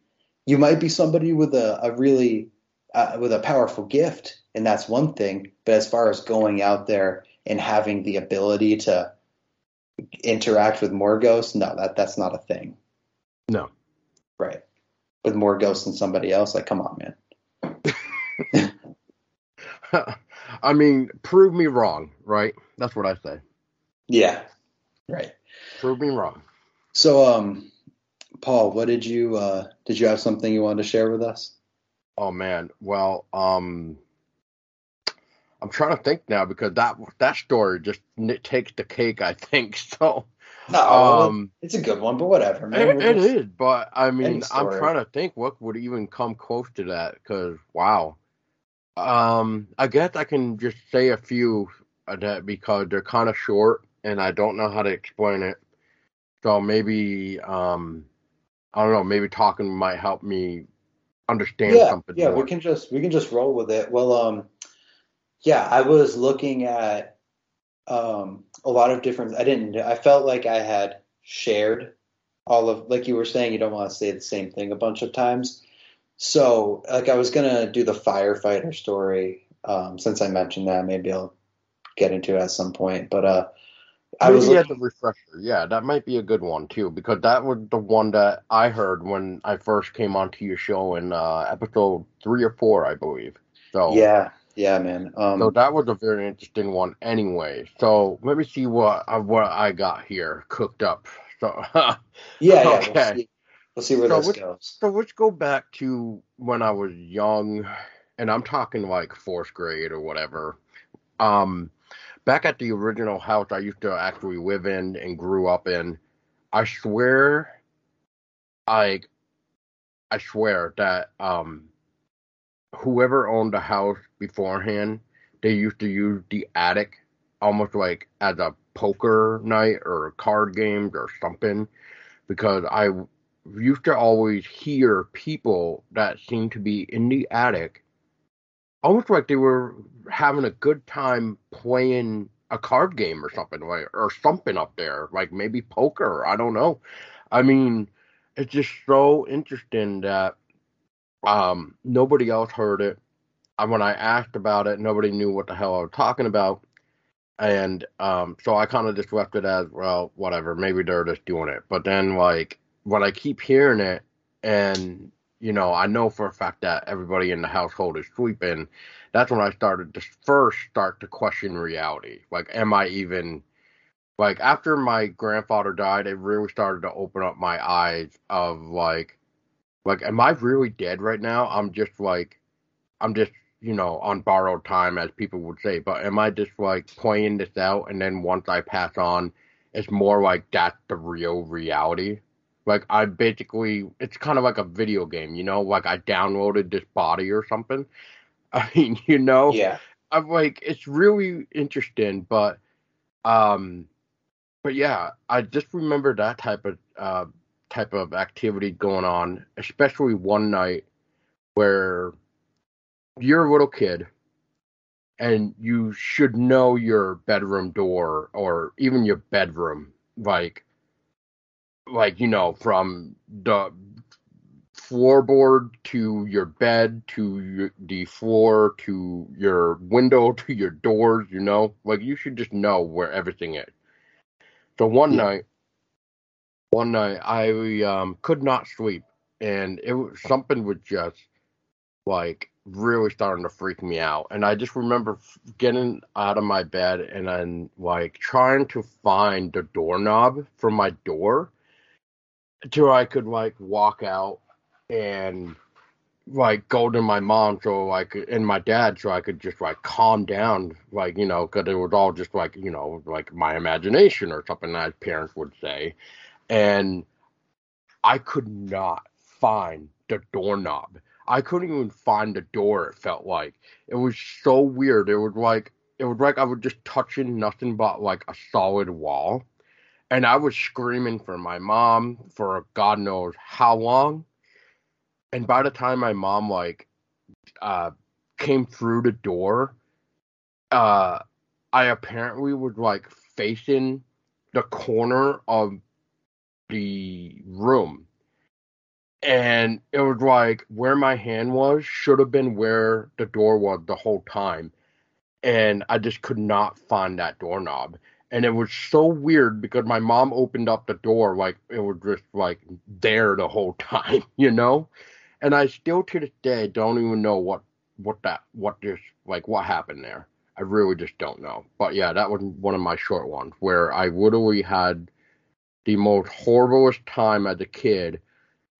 You might be somebody with a, a really uh, with a powerful gift, and that's one thing. But as far as going out there and having the ability to interact with more ghosts, no, that that's not a thing. No. Right. With more ghosts than somebody else, like, come on, man. I mean, prove me wrong, right? That's what I say. Yeah. Right. Prove me wrong. So, um, Paul, what did you uh, did you have something you wanted to share with us? Oh man, well, um, I'm trying to think now because that that story just takes the cake. I think so. No, um, it's a good one, but whatever. Man. It, it is, but I mean, I'm trying to think what would even come close to that. Because wow, um, I guess I can just say a few that because they're kind of short and I don't know how to explain it. So maybe, um, I don't know, maybe talking might help me understand yeah, something. Yeah, more. we can just we can just roll with it. Well, um, yeah, I was looking at um a lot of different. I didn't. I felt like I had shared all of like you were saying. You don't want to say the same thing a bunch of times. So, like, I was gonna do the firefighter story. Um, since I mentioned that, maybe I'll get into it at some point. But uh, I maybe was looking... as a refresher. Yeah, that might be a good one too, because that was the one that I heard when I first came onto your show in uh, episode three or four, I believe. So yeah, yeah, man. Um, so that was a very interesting one, anyway. So let me see what uh, what I got here cooked up. So yeah, okay. yeah. We'll We'll see where so this goes. So let's go back to when I was young, and I'm talking like fourth grade or whatever. Um, back at the original house I used to actually live in and grew up in, I swear, I, I swear that um, whoever owned the house beforehand, they used to use the attic almost like as a poker night or card games or something because I used to always hear people that seemed to be in the attic almost like they were having a good time playing a card game or something like or something up there like maybe poker i don't know. I mean it's just so interesting that um nobody else heard it. And when i asked about it nobody knew what the hell i was talking about. And um so i kind of just left it as well whatever maybe they're just doing it. But then like when I keep hearing it, and you know, I know for a fact that everybody in the household is sleeping. That's when I started to first start to question reality. Like, am I even like after my grandfather died? It really started to open up my eyes of like, like, am I really dead right now? I'm just like, I'm just you know on borrowed time, as people would say. But am I just like playing this out, and then once I pass on, it's more like that's the real reality? Like I basically, it's kind of like a video game, you know. Like I downloaded this body or something. I mean, you know. Yeah. I'm like, it's really interesting, but, um, but yeah, I just remember that type of uh type of activity going on, especially one night where you're a little kid and you should know your bedroom door or even your bedroom like like you know from the floorboard to your bed to your, the floor to your window to your doors you know like you should just know where everything is so one yeah. night one night i um could not sleep and it was something was just like really starting to freak me out. And I just remember getting out of my bed and then like trying to find the doorknob for my door till I could like walk out and like go to my mom so like and my dad so I could just like calm down like you know because it was all just like you know like my imagination or something that parents would say and I could not find the doorknob I couldn't even find the door. It felt like it was so weird. It was like it was like I was just touching nothing but like a solid wall, and I was screaming for my mom for God knows how long. And by the time my mom like uh came through the door, uh I apparently was like facing the corner of the room. And it was like where my hand was should have been where the door was the whole time. And i just could not find that doorknob and it was so weird because my mom opened up the door like it was just like there the whole time you know? And i still to this day don't even know what what that what just like what happened there. I really just don't know. But yeah that was one of my short ones where i literally had the most horriblest time as a kid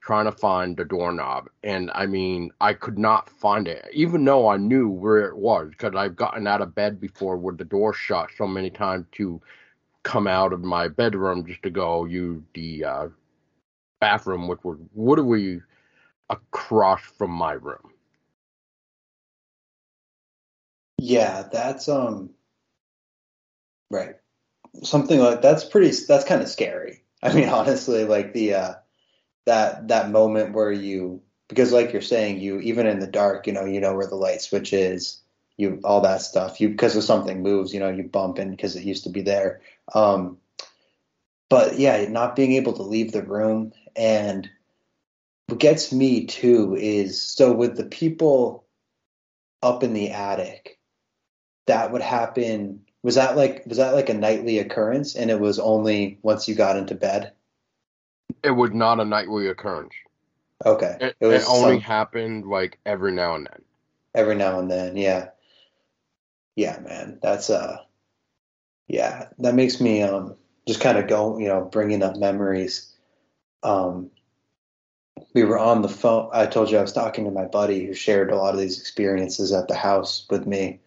trying to find the doorknob. And I mean, I could not find it, even though I knew where it was, because I've gotten out of bed before with the door shut so many times to come out of my bedroom just to go use the uh, bathroom, which was literally across from my room. Yeah, that's um right. Something like that's pretty that's kind of scary. I mean, honestly, like the uh that that moment where you because like you're saying you even in the dark you know you know where the light switch is you all that stuff. You because if something moves you know you bump in because it used to be there. Um but yeah not being able to leave the room. And what gets me too is so with the people up in the attic that would happen was that like was that like a nightly occurrence? And it was only once you got into bed it was not a nightly occurrence. Okay. It, it, it only some, happened like every now and then. Every now and then, yeah. Yeah, man. That's uh yeah, that makes me um just kind of go, you know, bringing up memories. Um we were on the phone. I told you I was talking to my buddy who shared a lot of these experiences at the house with me.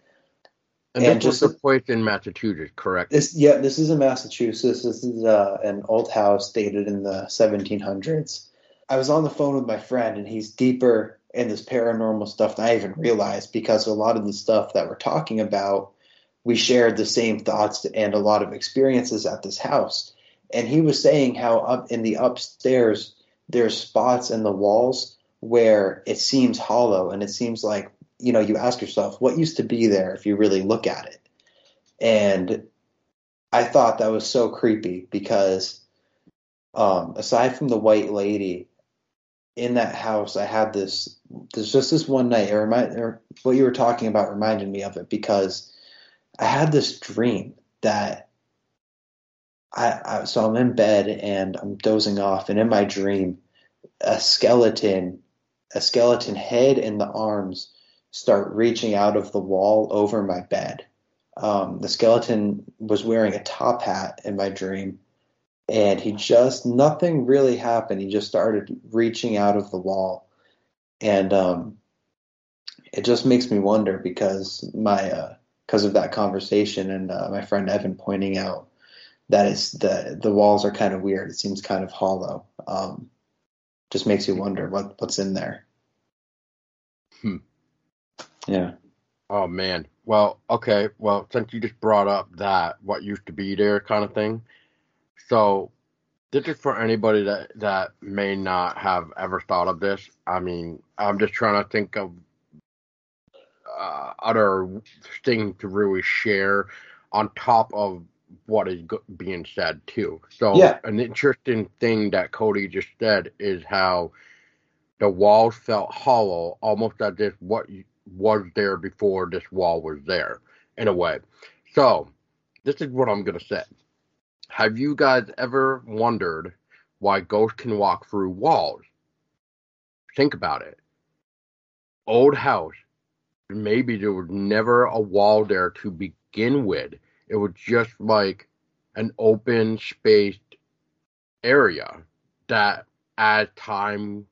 And, and this was in Massachusetts, correct? This, yeah, this is in Massachusetts. This is uh, an old house dated in the 1700s. I was on the phone with my friend, and he's deeper in this paranormal stuff than I even realized because a lot of the stuff that we're talking about, we shared the same thoughts and a lot of experiences at this house. And he was saying how up in the upstairs, there's spots in the walls where it seems hollow and it seems like you know, you ask yourself, what used to be there if you really look at it? And I thought that was so creepy because um, aside from the white lady in that house, I had this. There's just this one night. It remind, or what you were talking about reminded me of it because I had this dream that I, I so I'm in bed and I'm dozing off, and in my dream, a skeleton, a skeleton head and the arms start reaching out of the wall over my bed. Um, the skeleton was wearing a top hat in my dream, and he just nothing really happened. He just started reaching out of the wall, and um, it just makes me wonder because my because uh, of that conversation and uh, my friend Evan pointing out that the the walls are kind of weird. It seems kind of hollow. Um, just makes you wonder what what's in there. Hmm. Yeah. Oh man. Well, okay. Well, since you just brought up that what used to be there kind of thing, so this is for anybody that that may not have ever thought of this. I mean, I'm just trying to think of uh, other things to really share on top of what is being said too. So, yeah. an interesting thing that Cody just said is how the walls felt hollow, almost as if what you, was there before this wall was there, in a way. So, this is what I'm going to say. Have you guys ever wondered why ghosts can walk through walls? Think about it. Old house, maybe there was never a wall there to begin with. It was just like an open spaced area that as time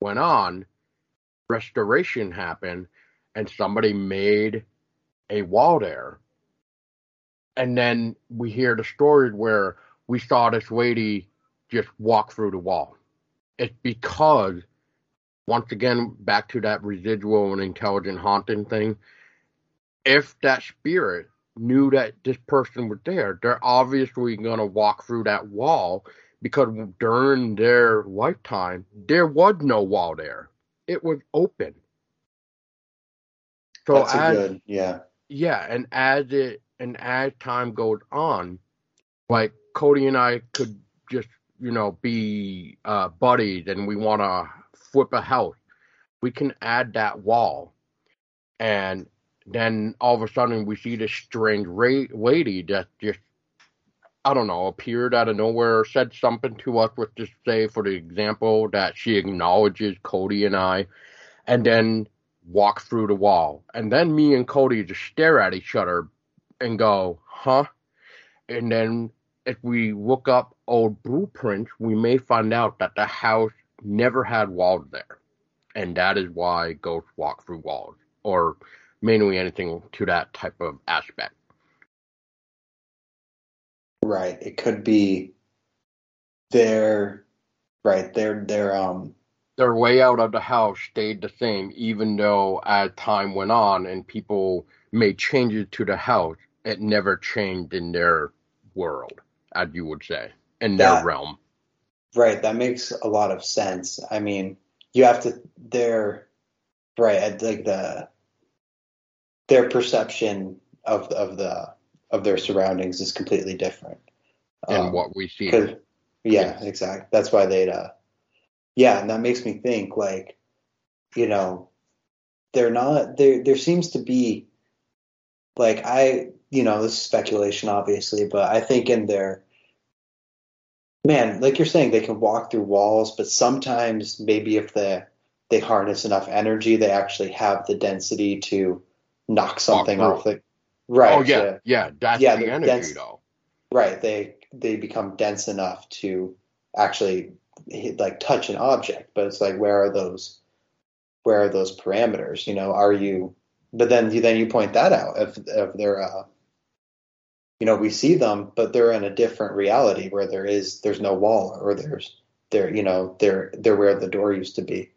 went on, restoration happened and somebody made a wall there. And then we hear the story where we saw this lady just walk through the wall. It's because, once again, back to that residual and intelligent haunting thing, if that spirit knew that this person was there, they're obviously going to walk through that wall because during their lifetime, there was no wall there. It was open. So That's as, good, yeah. Yeah, and as it and as time goes on, like Cody and I could just, you know, be uh, buddies and we want to flip a house. We can add that wall. And then all of a sudden we see this strange ra- lady that just I don't know, appeared out of nowhere, said something to us, let's just say, for the example, that she acknowledges Cody and I, and then walk through the wall. And then me and Cody just stare at each other and go, huh? And then if we look up old blueprints, we may find out that the house never had walls there. And that is why ghosts walk through walls, or mainly anything to that type of aspect. Right. It could be their right, their their um their layout of the house stayed the same even though as time went on and people made changes to the house, it never changed in their world, as you would say, in that, their realm. Right, that makes a lot of sense. I mean, you have to their right, like the their perception of of the of their surroundings is completely different. Than um, what we see. Yeah, exactly. That's why they'd, uh, yeah, and that makes me think like, you know, they're not, there, there seems to be, like, I, you know, this is speculation, obviously, but I think in their, man, like you're saying, they can walk through walls, but sometimes maybe if they, they harness enough energy, they actually have the density to knock something off the Right. Oh yeah, so, yeah. That's yeah, the energy dense, though. Right. They they become dense enough to actually like touch an object, but it's like where are those where are those parameters? You know, are you? But then you then you point that out if if they're uh, you know we see them, but they're in a different reality where there is there's no wall or there's there you know they're they're where the door used to be.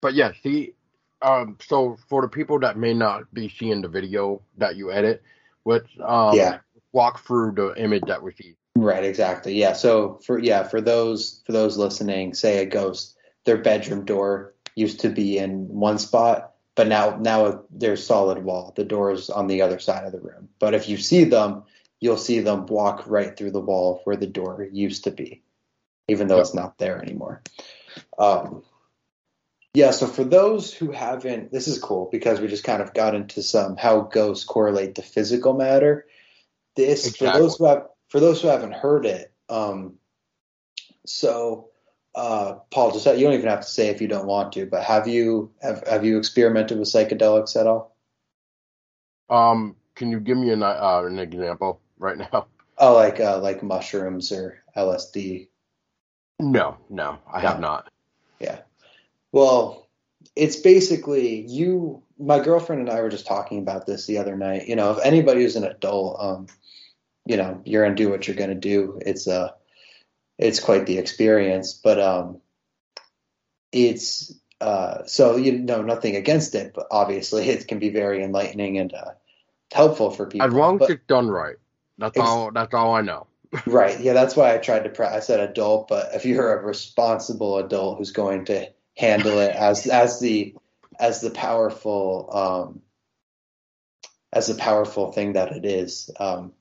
But yeah, see, um, so for the people that may not be seeing the video that you edit, let's um, yeah. walk through the image that we see. Right, exactly. Yeah. So for yeah, for those for those listening, say a ghost, their bedroom door used to be in one spot, but now now there's solid wall. The door is on the other side of the room. But if you see them, you'll see them walk right through the wall where the door used to be, even though it's not there anymore. Um, yeah, so for those who haven't, this is cool because we just kind of got into some how ghosts correlate to physical matter. This exactly. for those who have for those who haven't heard it. Um, so, uh, Paul, just you don't even have to say if you don't want to, but have you have have you experimented with psychedelics at all? Um, can you give me an uh, an example right now? Oh, like uh, like mushrooms or LSD. No, no, I no. have not. Yeah. Well, it's basically you. My girlfriend and I were just talking about this the other night. You know, if anybody who's an adult, um, you know, you're gonna do what you're gonna do. It's a, uh, it's quite the experience, but um, it's uh, so you know nothing against it, but obviously it can be very enlightening and uh, helpful for people. As long as it's done right. That's all. That's all I know. right. Yeah. That's why I tried to. Pre- I said adult, but if you're a responsible adult who's going to handle it as as the as the powerful um, as the powerful thing that it is. Um,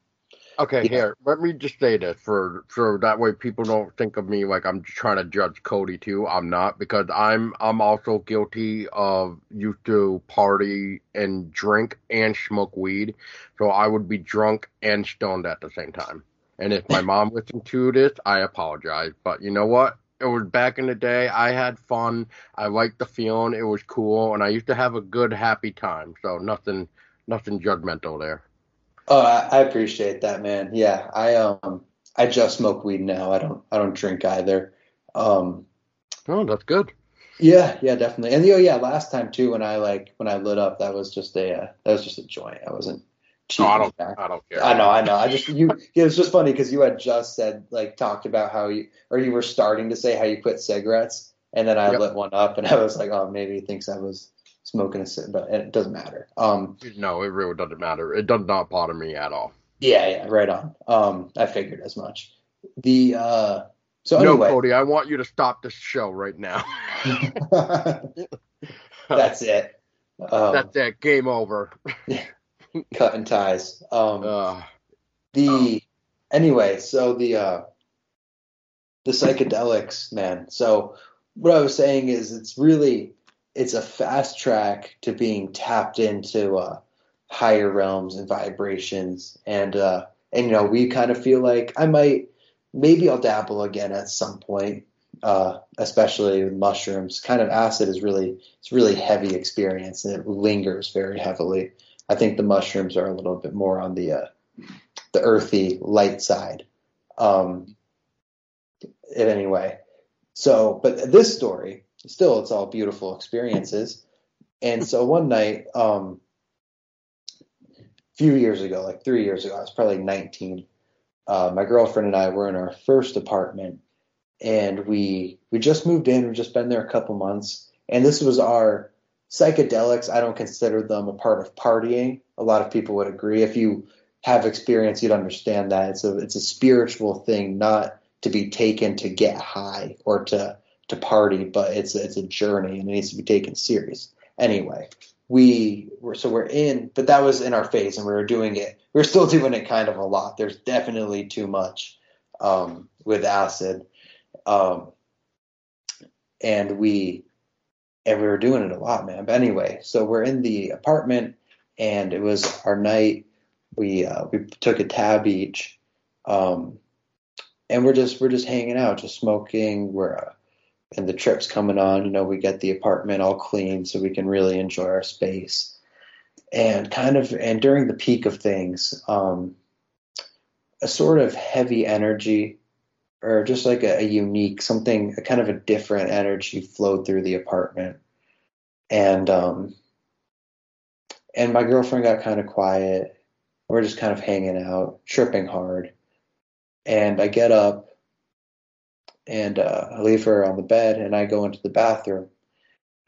okay, yeah. here let me just say this for so that way people don't think of me like I'm trying to judge Cody too. I'm not because I'm I'm also guilty of used to party and drink and smoke weed, so I would be drunk and stoned at the same time. And if my mom listened to this, I apologize. But you know what? it was back in the day. I had fun. I liked the feeling. It was cool, and I used to have a good, happy time. So nothing, nothing judgmental there. Oh, I, I appreciate that, man. Yeah, I um, I just smoke weed now. I don't, I don't drink either. Um, oh, that's good. Yeah, yeah, definitely. And oh, yeah, last time too, when I like when I lit up, that was just a uh, that was just a joint. I wasn't. Oh, I don't. I don't care. I know. I know. I just you. It was just funny because you had just said like talked about how you or you were starting to say how you quit cigarettes, and then I yep. lit one up, and I was like, oh, maybe he thinks I was smoking a cig, but it doesn't matter. Um, no, it really doesn't matter. It does not bother me at all. Yeah, yeah, right on. Um, I figured as much. The uh, so anyway, no, Cody, I want you to stop this show right now. That's it. Um, That's it. Game over. cutting ties. Um, uh, the anyway, so the uh, the psychedelics, man. So what I was saying is, it's really it's a fast track to being tapped into uh, higher realms and vibrations, and uh, and you know we kind of feel like I might maybe I'll dabble again at some point, uh, especially with mushrooms. Kind of acid is really it's really heavy experience and it lingers very heavily. I think the mushrooms are a little bit more on the uh, the earthy light side. Um, anyway, so but this story still it's all beautiful experiences. And so one night, um, a few years ago, like three years ago, I was probably 19 uh, my girlfriend and I were in our first apartment, and we we just moved in. We've just been there a couple months, and this was our psychedelics. I don't consider them a part of partying. A lot of people would agree. If you have experience, you'd understand that it's a it's a spiritual thing, not to be taken to get high or to to party, but it's it's a journey and it needs to be taken serious. Anyway, we were so we're in, but that was in our phase, and we were doing it. We are still doing it kind of a lot. There's definitely too much um, with acid, um, and we and we were doing it a lot, man. But anyway, so we're in the apartment, and it was our night. We uh, we took a tab each, um, and we're just we're just hanging out, just smoking. We're uh, and the trip's coming on, you know, we get the apartment all clean so we can really enjoy our space. And kind of, and during the peak of things, um, a sort of heavy energy or just like a, a unique something, a kind of a different energy flowed through the apartment. And, um, and my girlfriend got kind of quiet. We're just kind of hanging out, tripping hard. And I get up and uh, I leave her on the bed, and I go into the bathroom.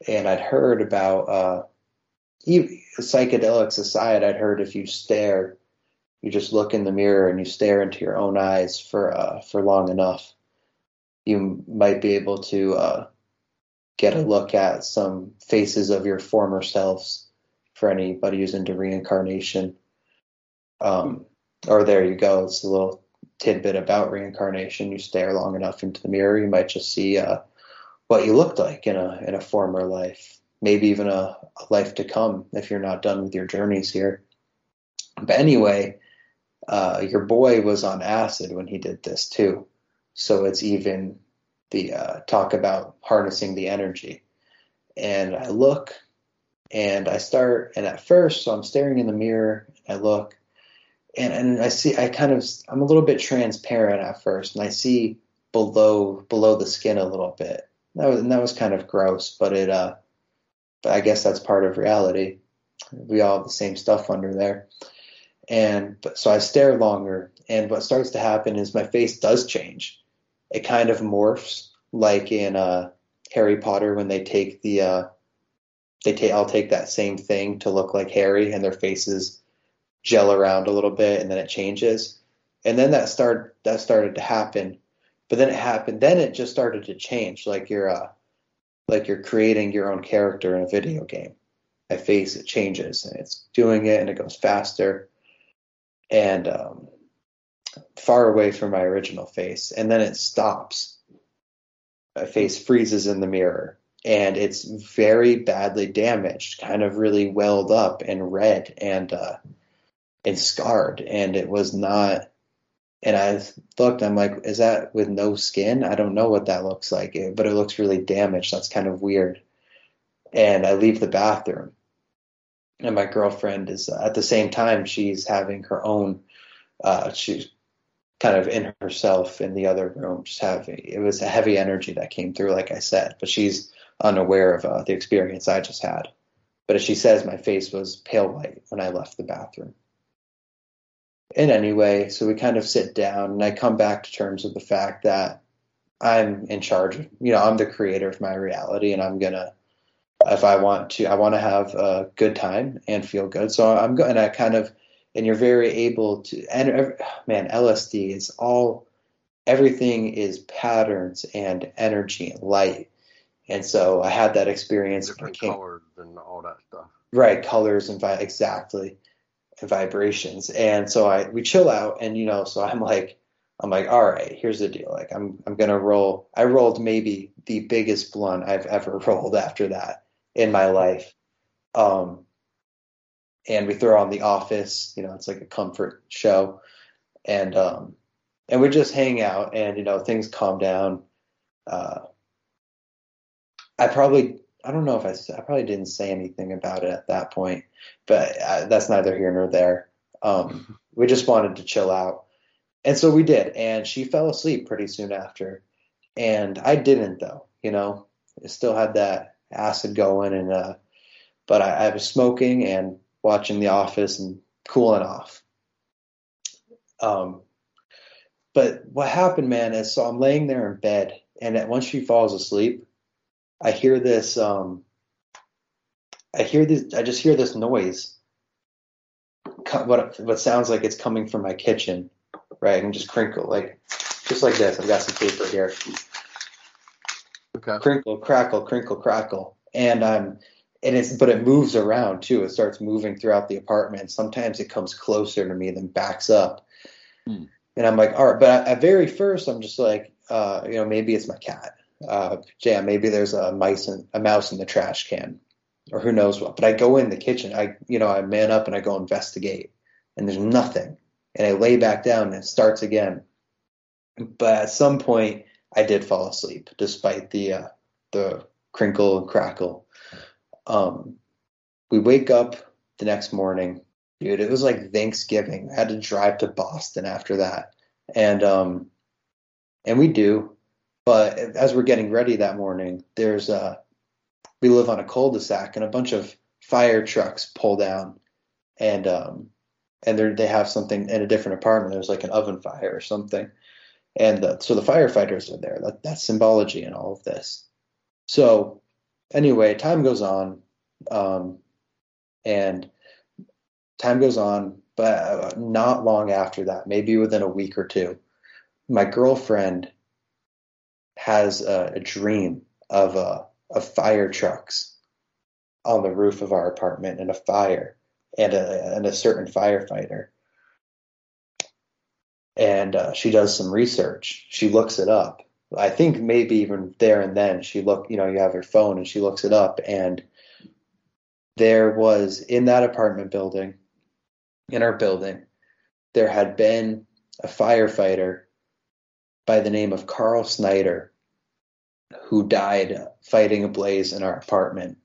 And I'd heard about uh, psychedelics aside, I'd heard if you stare, you just look in the mirror and you stare into your own eyes for uh, for long enough, you might be able to uh, get a look at some faces of your former selves. For anybody who's into reincarnation, um, or there you go. It's a little tidbit about reincarnation. You stare long enough into the mirror, you might just see uh, what you looked like in a in a former life, maybe even a, a, life to come if you're not done with your journeys here. But anyway, uh, your boy was on acid when he did this too, so it's even the uh, talk about harnessing the energy. And I look, and I start, and at first, so I'm staring in the mirror. I look, and and I see I kind of I'm a little bit transparent at first, and I see below below the skin a little bit. That was and that was kind of gross, but it uh, but I guess that's part of reality. We all have the same stuff under there, and but, so I stare longer, and what starts to happen is my face does change. It kind of morphs, like in uh, Harry Potter when they take the uh, they take I'll take that same thing to look like Harry, and their faces gel around a little bit and then it changes. And then that started that started to happen. But then it happened then it just started to change like you're uh like you're creating your own character in a video game. I face it changes and it's doing it and it goes faster and um, far away from my original face. And then it stops. My face freezes in the mirror and it's very badly damaged, kind of really welled up and red. And uh, and scarred, and it was not And I looked, I'm like, is that with no skin? I don't know what that looks like, but it looks really damaged. That's kind of weird. And I leave the bathroom. And my girlfriend is at the same time, she's having her own, uh, she's kind of in herself in the other room, just having, it was a heavy energy that came through, like I said, but she's unaware of uh, the experience I just had. But as she says, my face was pale white when I left the bathroom. And way. so we kind of sit down and I come back to terms with the fact that I'm in charge of, you know, I'm the creator of my reality and I'm going to, if I want to, I want to have a good time and feel good. So I'm going to kind of, and you're very able to, and man, LSD is all, everything is patterns and energy and light. And so I had that experience. Different colors and all that stuff. Right, colors and vi- exactly vibrations. And so I we chill out and you know, so I'm like I'm like, all right, here's the deal. Like I'm I'm gonna roll I rolled maybe the biggest blunt I've ever rolled after that in my life. Um and we throw on the office, you know, it's like a comfort show. And um and we just hang out and you know things calm down. Uh I probably I don't know if I, I probably didn't say anything about it at that point, but uh, that's neither here nor there. Um, we just wanted to chill out, and so we did. And she fell asleep pretty soon after, and I didn't though. You know, I still had that acid going, and uh, but I, I was smoking and watching The Office and cooling off. Um, but what happened, man, is so I'm laying there in bed, and once she falls asleep, I hear this um I hear this I just hear this noise. What what sounds like it's coming from my kitchen right? And just crinkle like just like this. I've got some paper here. Okay. Crinkle crackle crinkle crackle. And I'm and it's but it moves around too. It starts moving throughout the apartment. Sometimes it comes closer to me then backs up. Hmm. and I'm like all right. But at, at very first I'm just like uh you know maybe it's my cat uh, yeah, maybe there's a mice and a mouse in the trash can, or who knows what. But I go in the kitchen, I you know I man up and I go investigate, and there's nothing, and I lay back down and it starts again. But at some point, I did fall asleep despite the uh, the crinkle and crackle. Um, we wake up the next morning, dude. It was like Thanksgiving. I had to drive to Boston after that, and um, and we do but as we're getting ready that morning, there's a we live on a cul-de-sac and a bunch of fire trucks pull down and um and they they have something in a different apartment. There's like an oven fire or something, and the, so the firefighters are there. That, that's symbology in all of this. So anyway, time goes on, um, and time goes on, but uh, not long after that, maybe within a week or two, my girlfriend has a, a dream of uh, of fire trucks on the roof of our apartment and a fire and a, and a certain firefighter. And uh, she does some research. She looks it up. I think maybe even there and then she look. You know, you have her phone and she looks it up, and there was in that apartment building, in our building, there had been a firefighter by the name of Carl Snyder who died fighting a blaze in our apartment.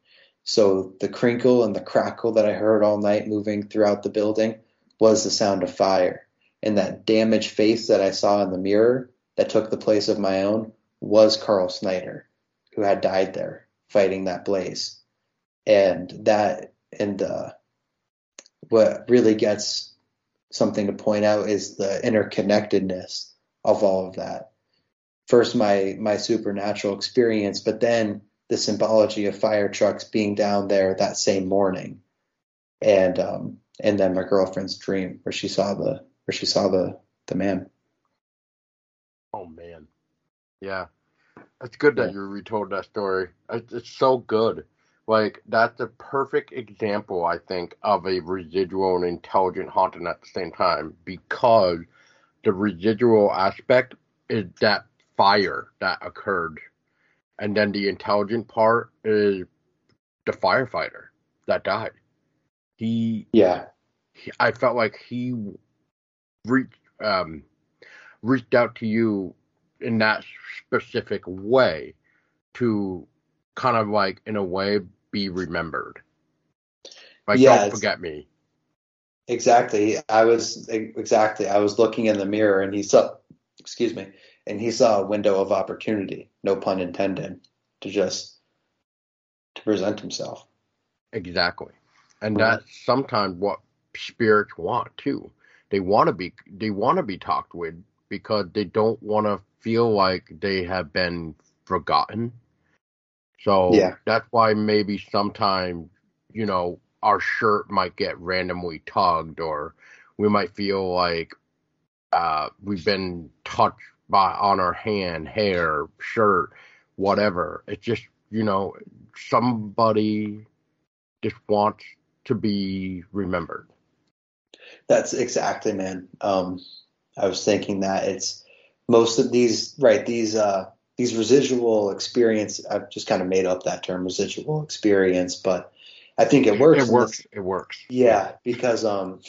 So the crinkle and the crackle that I heard all night moving throughout the building was the sound of fire. And that damaged face that I saw in the mirror that took the place of my own was Carl Snyder, who had died there fighting that blaze. And that, and uh, what really gets something to point out is the interconnectedness of all of that first my my supernatural experience, but then the symbology of fire trucks being down there that same morning, and um, and then my girlfriend's dream where she saw the where she saw the the man. Oh man, yeah, it's good that yeah. you retold that story. It's so good. Like that's a perfect example, I think, of a residual and intelligent haunting at the same time because the residual aspect is that fire that occurred. And then the intelligent part is the firefighter that died. He yeah. He, I felt like he reached um reached out to you in that specific way to kind of like in a way be remembered. Like Yeah, don't forget me. Exactly. I was exactly. I was looking in the mirror, and he saw. Excuse me. And he saw a window of opportunity. No pun intended. To just to present himself. Exactly. And that's sometimes what spirits want too. They want to be they want to be talked with because they don't want to feel like they have been forgotten. So Yeah. that's why maybe sometimes, you know, our shirt might get randomly tugged or we might feel like uh we've been touched by on our hand, hair, shirt, whatever. It's just, you know, somebody just wants to be remembered. That's exactly, man. Um, I was thinking that it's most of these, right? These, uh, these residual experience. I've just kind of made up that term, residual experience, but I think it works. It works. this- It works. yeah, because um,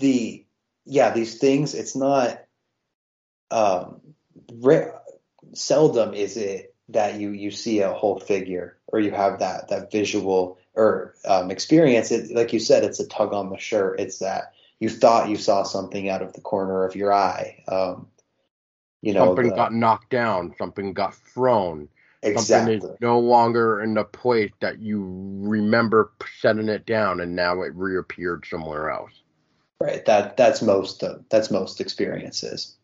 the yeah these things. It's not um, ra- seldom is it that you you see a whole figure or you have that that visual or um, experience. It like you said, it's a tug on the shirt. It's that you thought you saw something out of the corner of your eye. Um, you know, something the- got knocked down. Something got thrown. Exactly. Something is no longer in the place that you remember setting it down, and now it reappeared somewhere else. Right. That that's most uh, that's most experiences.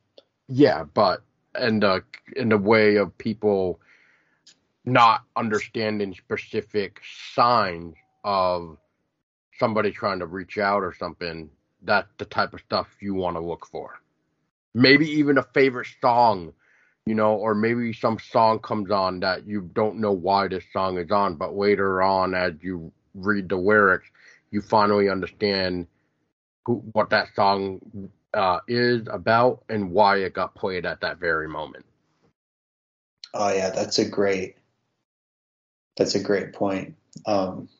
Yeah, but and uh, in the way of people not understanding specific signs of somebody trying to reach out or something, that's the type of stuff you want to look for. Maybe even a favorite song, you know, or maybe some song comes on that you don't know why this song is on, but later on, as you read the lyrics, you finally understand who, what that song uh, is about and why it got played at that very moment. Oh yeah, that's a great that's a great point. Um,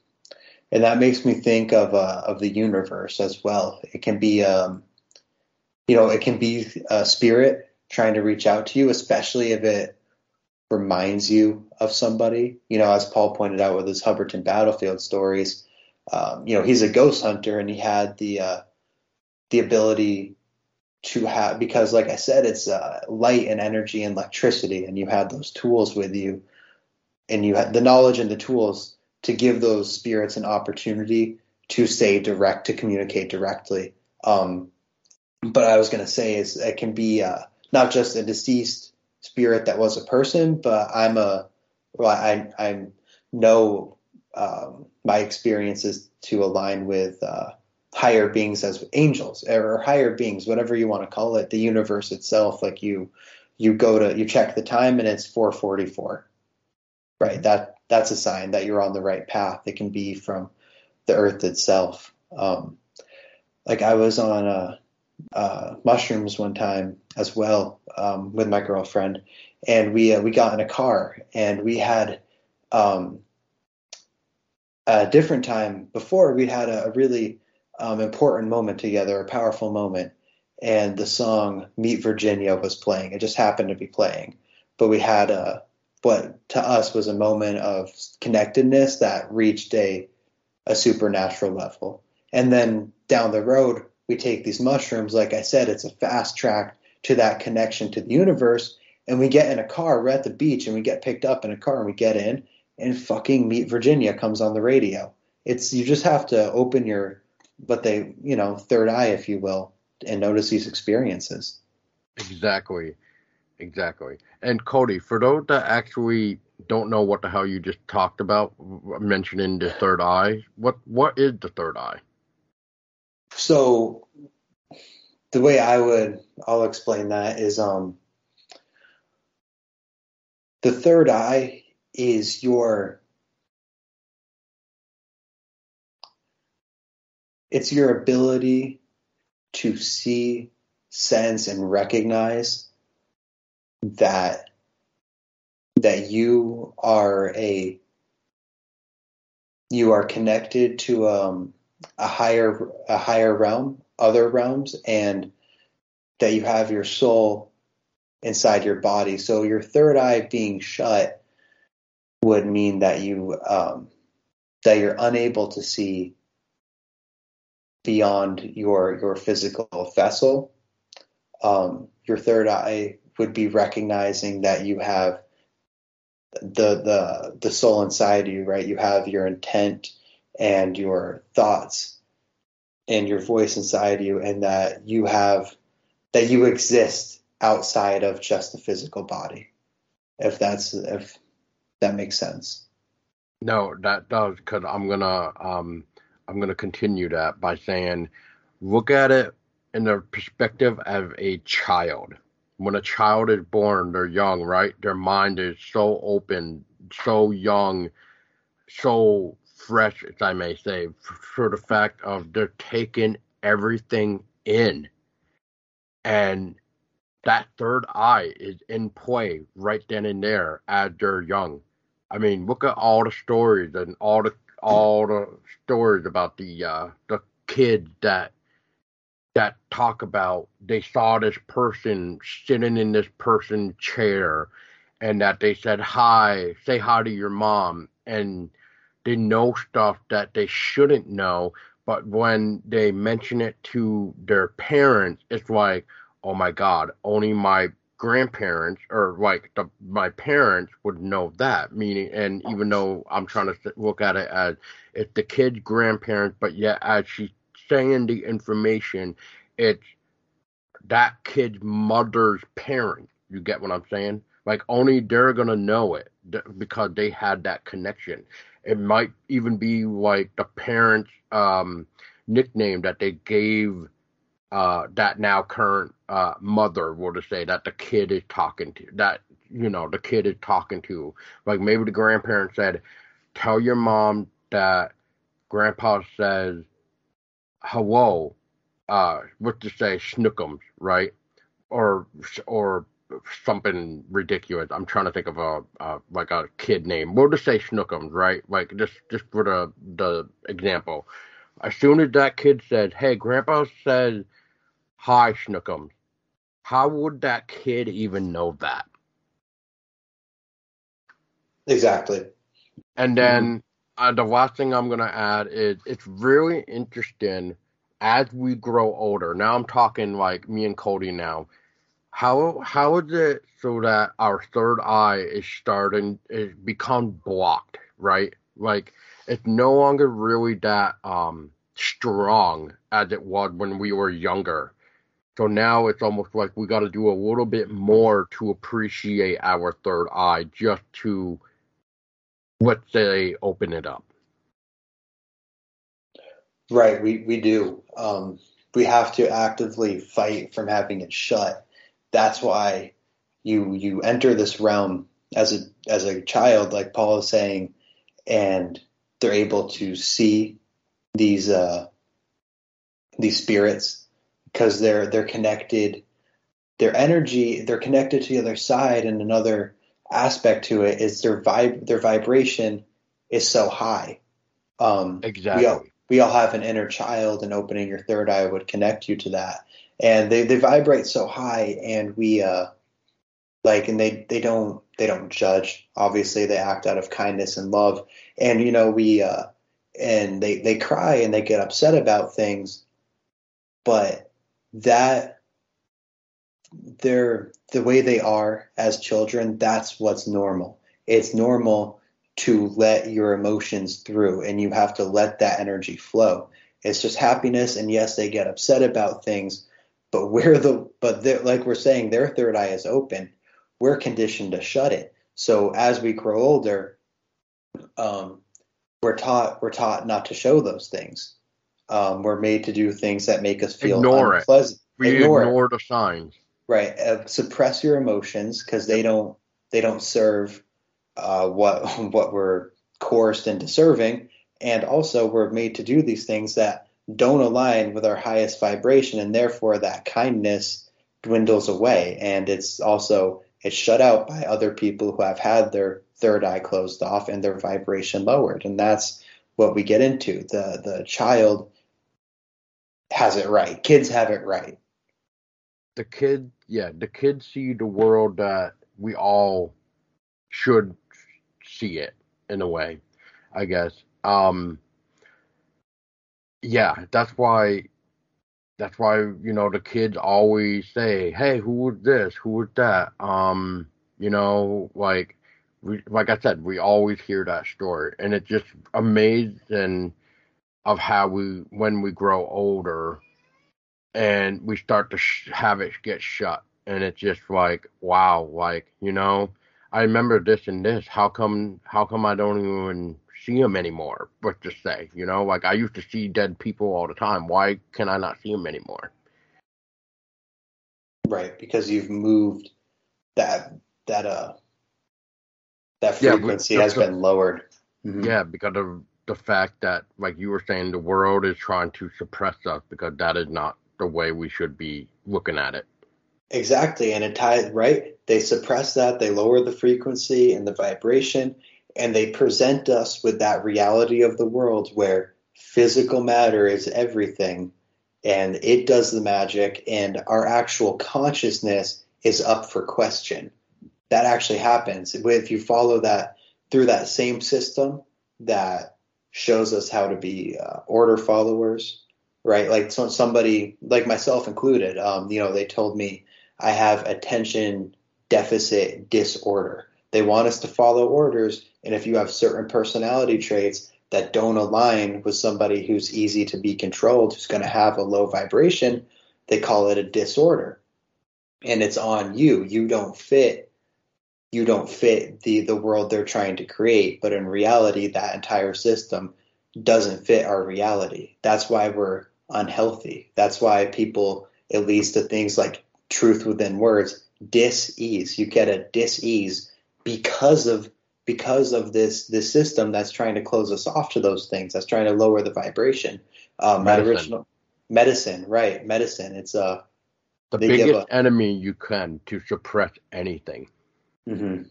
and that makes me think of uh, of the universe as well. It can be um, you know, it can be a spirit trying to reach out to you, especially if it reminds you of somebody. You know, as Paul pointed out with his Hubbardton battlefield stories, um, you know, he's a ghost hunter and he had the uh, the ability to have because like i said it's uh, light and energy and electricity and you had those tools with you and you had the knowledge and the tools to give those spirits an opportunity to say direct to communicate directly um, but i was going to say is it can be uh, not just a deceased spirit that was a person but i'm a well i i know um, my experiences to align with uh, higher beings as angels or higher beings whatever you want to call it the universe itself like you you go to you check the time and it's 444 right that that's a sign that you're on the right path. It can be from the earth itself. Um, like i was on uh, mushrooms one time as well um, with my girlfriend and we uh, we got in a car and we had um, a different time before we had a, a really um, important moment together, a powerful moment, and the song "Meet Virginia" was playing. It just happened to be playing, but we had a what to us was a moment of connectedness that reached a a supernatural level. And then down the road, we take these mushrooms. Like I said, it's a fast track to that connection to the universe. And we get in a car. We're at the beach, and we get picked up in a car, and we get in, and fucking "Meet Virginia" comes on the radio. It's you just have to open your but they, you know, third eye, if you will, and notice these experiences. Exactly. Exactly. And Cody, for those that actually don't know what the hell you just talked about, mentioning the third eye, what what is the third eye? So the way I would, I'll explain that is, um, the third eye is your, it's your ability to see, sense, and recognize that that you are a you are connected to um, a higher a higher realm, other realms, and that you have your soul inside your body. So your third eye being shut would mean that you um, that you're unable to see beyond your your physical vessel. Um, your third eye would be recognizing that you have the the the soul inside you, right? You have your intent and your thoughts and your voice inside you, and that you have that you exist outside of just the physical body. If that's if that makes sense. No, that does because I'm gonna um I'm gonna continue that by saying, look at it in the perspective of a child. When a child is born, they're young, right? Their mind is so open, so young, so fresh, as I may say, for the fact of they're taking everything in. And that third eye is in play right then and there as they're young. I mean, look at all the stories and all the all the stories about the uh, the kids that that talk about they saw this person sitting in this person's chair and that they said hi, say hi to your mom, and they know stuff that they shouldn't know, but when they mention it to their parents, it's like, oh my god, only my grandparents or like the, my parents would know that meaning and even though i'm trying to look at it as it's the kid's grandparents but yet as she's saying the information it's that kid's mother's parent. You get what i'm saying like only they're gonna know it because they had that connection. It might even be like the parents um nickname that they gave uh, that now current uh, mother will to say that the kid is talking to that you know the kid is talking to. Like maybe the grandparent said tell your mom that grandpa says hello uh what to say snookums right? Or or something ridiculous i'm trying to think of a uh, like a kid name we'll just say snookums right like just just for the the example as soon as that kid says, hey grandpa says Hi, Snookums. How would that kid even know that? Exactly. And then mm-hmm. uh, the last thing I'm going to add is it's really interesting as we grow older. Now I'm talking like me and Cody now. How how is it so that our third eye is starting is become blocked, right? Like it's no longer really that um strong as it was when we were younger. So now it's almost like we got to do a little bit more to appreciate our third eye just to, let's say, open it up. Right, we, we do. Um, we have to actively fight from having it shut. That's why you you enter this realm as a as a child, like Paul is saying, and they're able to see these uh, these spirits because they're they're connected. Their energy they're connected to the other side and another aspect to it is their vibe their vibration is so high. Um exactly we all, we all have an inner child and opening your third eye would connect you to that and they, they vibrate so high and we uh like and they they don't they don't judge obviously they act out of kindness and love and you know we uh and they they cry and they get upset about things but that they're the way they are as children, that's what's normal. It's normal to let your emotions through and you have to let that energy flow. It's just happiness and yes, they get upset about things, but we're the but like we're saying their third eye is open. We're conditioned to shut it. So as we grow older, um, we're taught we're taught not to show those things. Um, we're made to do things that make us feel ignore unpleasant. It. We ignore, ignore the signs. Right. Uh, suppress your emotions because they don't they don't serve uh, what what we're coerced into serving, and also we're made to do these things that don't align with our highest vibration, and therefore that kindness dwindles away, and it's also it's shut out by other people who have had their third eye closed off and their vibration lowered, and that's what we get into. the The child has it right. Kids have it right. the kid yeah, the kids see the world that we all should see it in a way, I guess. Um, yeah, that's why. That's why you know the kids always say, "Hey, who was this? Who was that?" Um, you know, like we, like I said, we always hear that story, and it's just amazing of how we, when we grow older, and we start to sh- have it get shut and it's just like wow like you know i remember this and this how come how come i don't even see them anymore but to say you know like i used to see dead people all the time why can i not see them anymore right because you've moved that that uh that frequency yeah, has the, been lowered mm-hmm. yeah because of the fact that like you were saying the world is trying to suppress us because that is not the way we should be looking at it. Exactly, and it ties right. They suppress that, they lower the frequency and the vibration, and they present us with that reality of the world where physical matter is everything, and it does the magic, and our actual consciousness is up for question. That actually happens if you follow that through that same system that shows us how to be uh, order followers right? Like so somebody like myself included, um, you know, they told me I have attention deficit disorder. They want us to follow orders, and if you have certain personality traits that don't align with somebody who's easy to be controlled, who's going to have a low vibration, they call it a disorder. And it's on you. You don't fit you don't fit the the world they're trying to create, but in reality that entire system doesn't fit our reality. That's why we're unhealthy. That's why people, it leads to things like truth within words, dis-ease. You get a dis-ease because of because of this this system that's trying to close us off to those things. That's trying to lower the vibration. Um, medicine. original medicine, right? Medicine. It's a uh, the biggest a, enemy you can to suppress anything. Mm-hmm.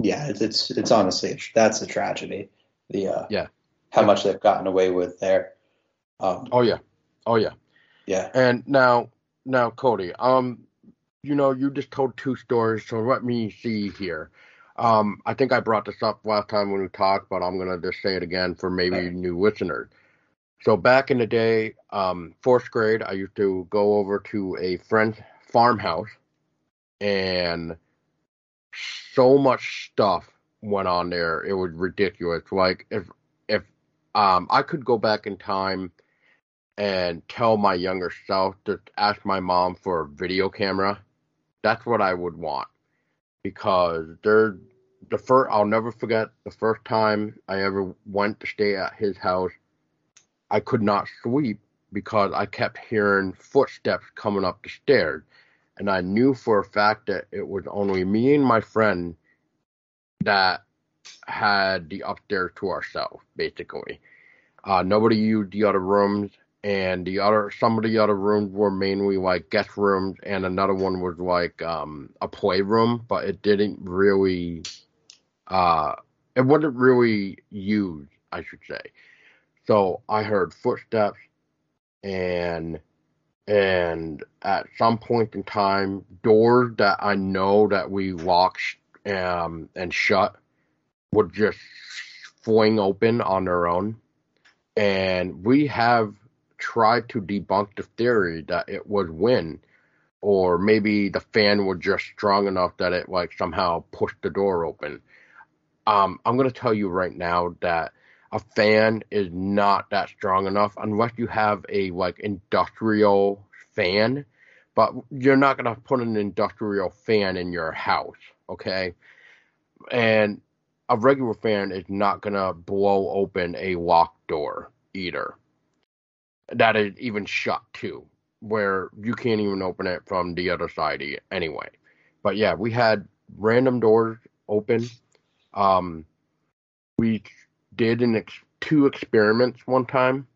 Yeah, it's, it's it's honestly that's a tragedy. The uh, yeah, how much they've gotten away with there. Um, oh yeah, Oh yeah. Yeah. And now now Cody, um you know, you just told two stories, so let me see here. Um, I think I brought this up last time when we talked, but I'm gonna just say it again for maybe new listeners. So back in the day, um, fourth grade, I used to go over to a friend's farmhouse, and so much stuff went on there. It was ridiculous. Like if if um, I could go back in time and tell my younger self to ask my mom for a video camera, that's what I would want. Because they're the first I'll never forget the first time I ever went to stay at his house. I could not sleep because I kept hearing footsteps coming up the stairs. And I knew for a fact that it was only me and my friend that had the upstairs to ourselves, basically. Uh, nobody used the other rooms and the other some of the other rooms were mainly like guest rooms and another one was like um a playroom but it didn't really uh it wasn't really used i should say. So i heard footsteps and and at some point in time doors that i know that we locked um and shut would just fling open on their own. And we have tried to debunk the theory that it would win, or maybe the fan was just strong enough that it like somehow pushed the door open. Um, I'm gonna tell you right now that a fan is not that strong enough unless you have a like industrial fan. But you're not gonna put an industrial fan in your house, okay? And a regular fan is not gonna blow open a locked door either that is even shut too, where you can't even open it from the other side anyway. But yeah, we had random doors open. Um, we did an ex- two experiments one time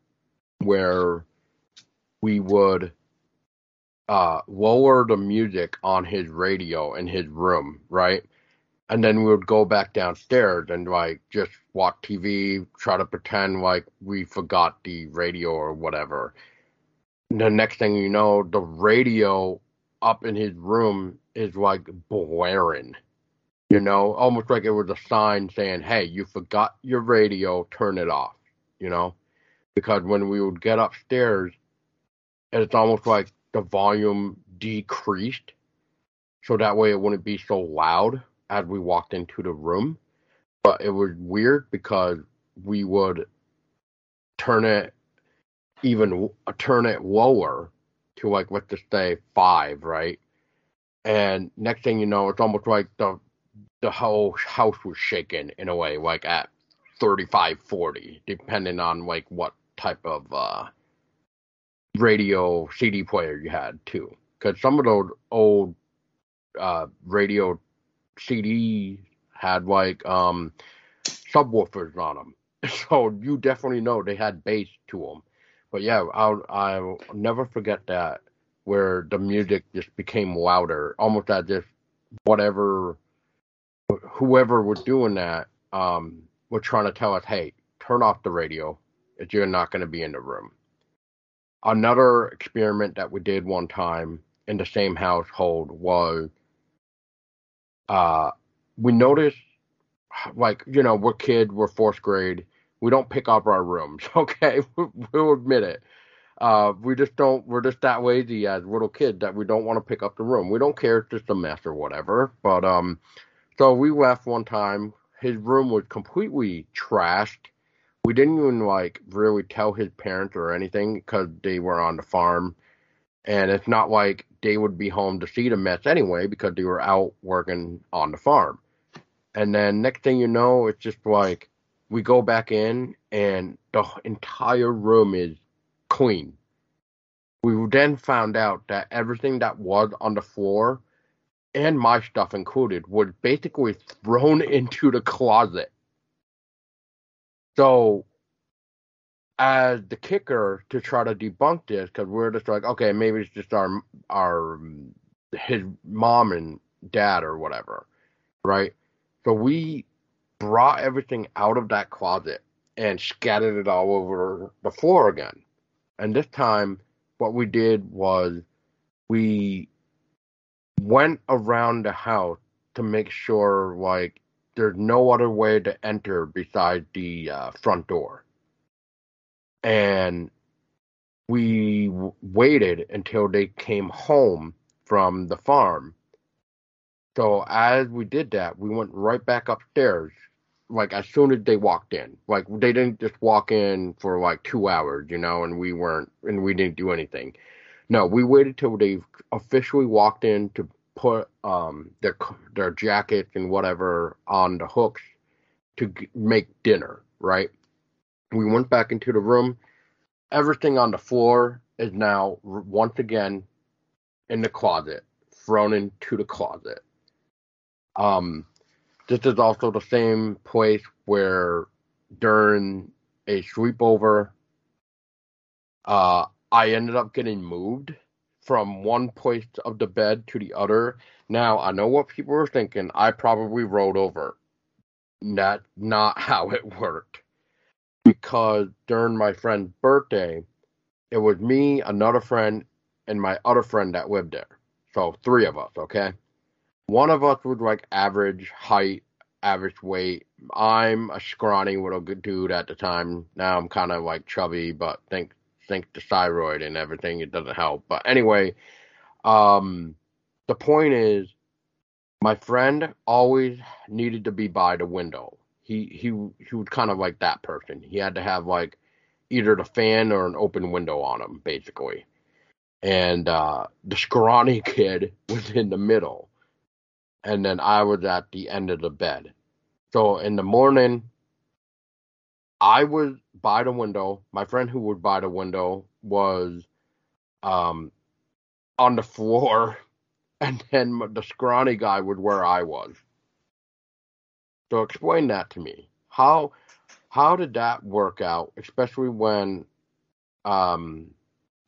where we would uh, lower the music on his radio in his room, right? And then we would go back downstairs and like just watch TV, try to pretend like we forgot the radio or whatever. The next thing you know, the radio up in his room is like blaring. You know, almost like it was a sign saying, "Hey, you forgot your radio. Turn it off." You know, because when we would get upstairs, it's almost like the volume decreased, so that way it wouldn't be so loud as we walked into the room. But it was weird because we would turn it even turn it lower to like let's just say five, right? And next thing you know, it's almost like the the whole house was shaking in a way, like at 35, 40, depending on like what type of uh, radio CD player you had too. Because some of those old uh, radio CDs had like um, subwoofers on them, so you definitely know they had bass to them. But yeah, I'll I'll never forget that where the music just became louder, almost as if whatever whoever was doing that um, was trying to tell us, hey, turn off the radio if you're not going to be in the room. Another experiment that we did one time in the same household was uh, we notice, like, you know, we're kid, we're fourth grade, we don't pick up our rooms, okay? we'll admit it. Uh, we just don't, we're just that lazy as little kids that we don't want to pick up the room. We don't care, it's just a mess or whatever. But, um, so we left one time. His room was completely trashed. We didn't even like really tell his parents or anything because they were on the farm. And it's not like they would be home to see the mess anyway because they were out working on the farm. And then next thing you know, it's just like we go back in and the entire room is clean. We then found out that everything that was on the floor and my stuff included, was basically thrown into the closet. So, as the kicker to try to debunk this, because we're just like, okay, maybe it's just our our his mom and dad or whatever, right? So we brought everything out of that closet and scattered it all over the floor again. And this time, what we did was we went around the house to make sure like there's no other way to enter besides the uh, front door. And we w- waited until they came home from the farm. So as we did that, we went right back upstairs. Like as soon as they walked in, like they didn't just walk in for like two hours, you know, and we weren't, and we didn't do anything. No, we waited till they officially walked in to put um, their their jackets and whatever on the hooks to make dinner. Right. We went back into the room. Everything on the floor is now once again in the closet, thrown into the closet. Um, this is also the same place where during a sleepover, uh, I ended up getting moved from one place of the bed to the other. Now, I know what people are thinking. I probably rolled over. That's not how it worked. Because during my friend's birthday, it was me, another friend, and my other friend that lived there. So, three of us, okay? One of us was like average height, average weight. I'm a scrawny little dude at the time. Now I'm kind of like chubby, but think think the thyroid and everything it doesn't help. But anyway, um, the point is, my friend always needed to be by the window. He he he was kind of like that person. He had to have like either the fan or an open window on him, basically. And uh, the scrawny kid was in the middle, and then I was at the end of the bed. So in the morning, I was by the window. My friend who was by the window was um on the floor, and then the scrawny guy was where I was. So explain that to me. How how did that work out, especially when um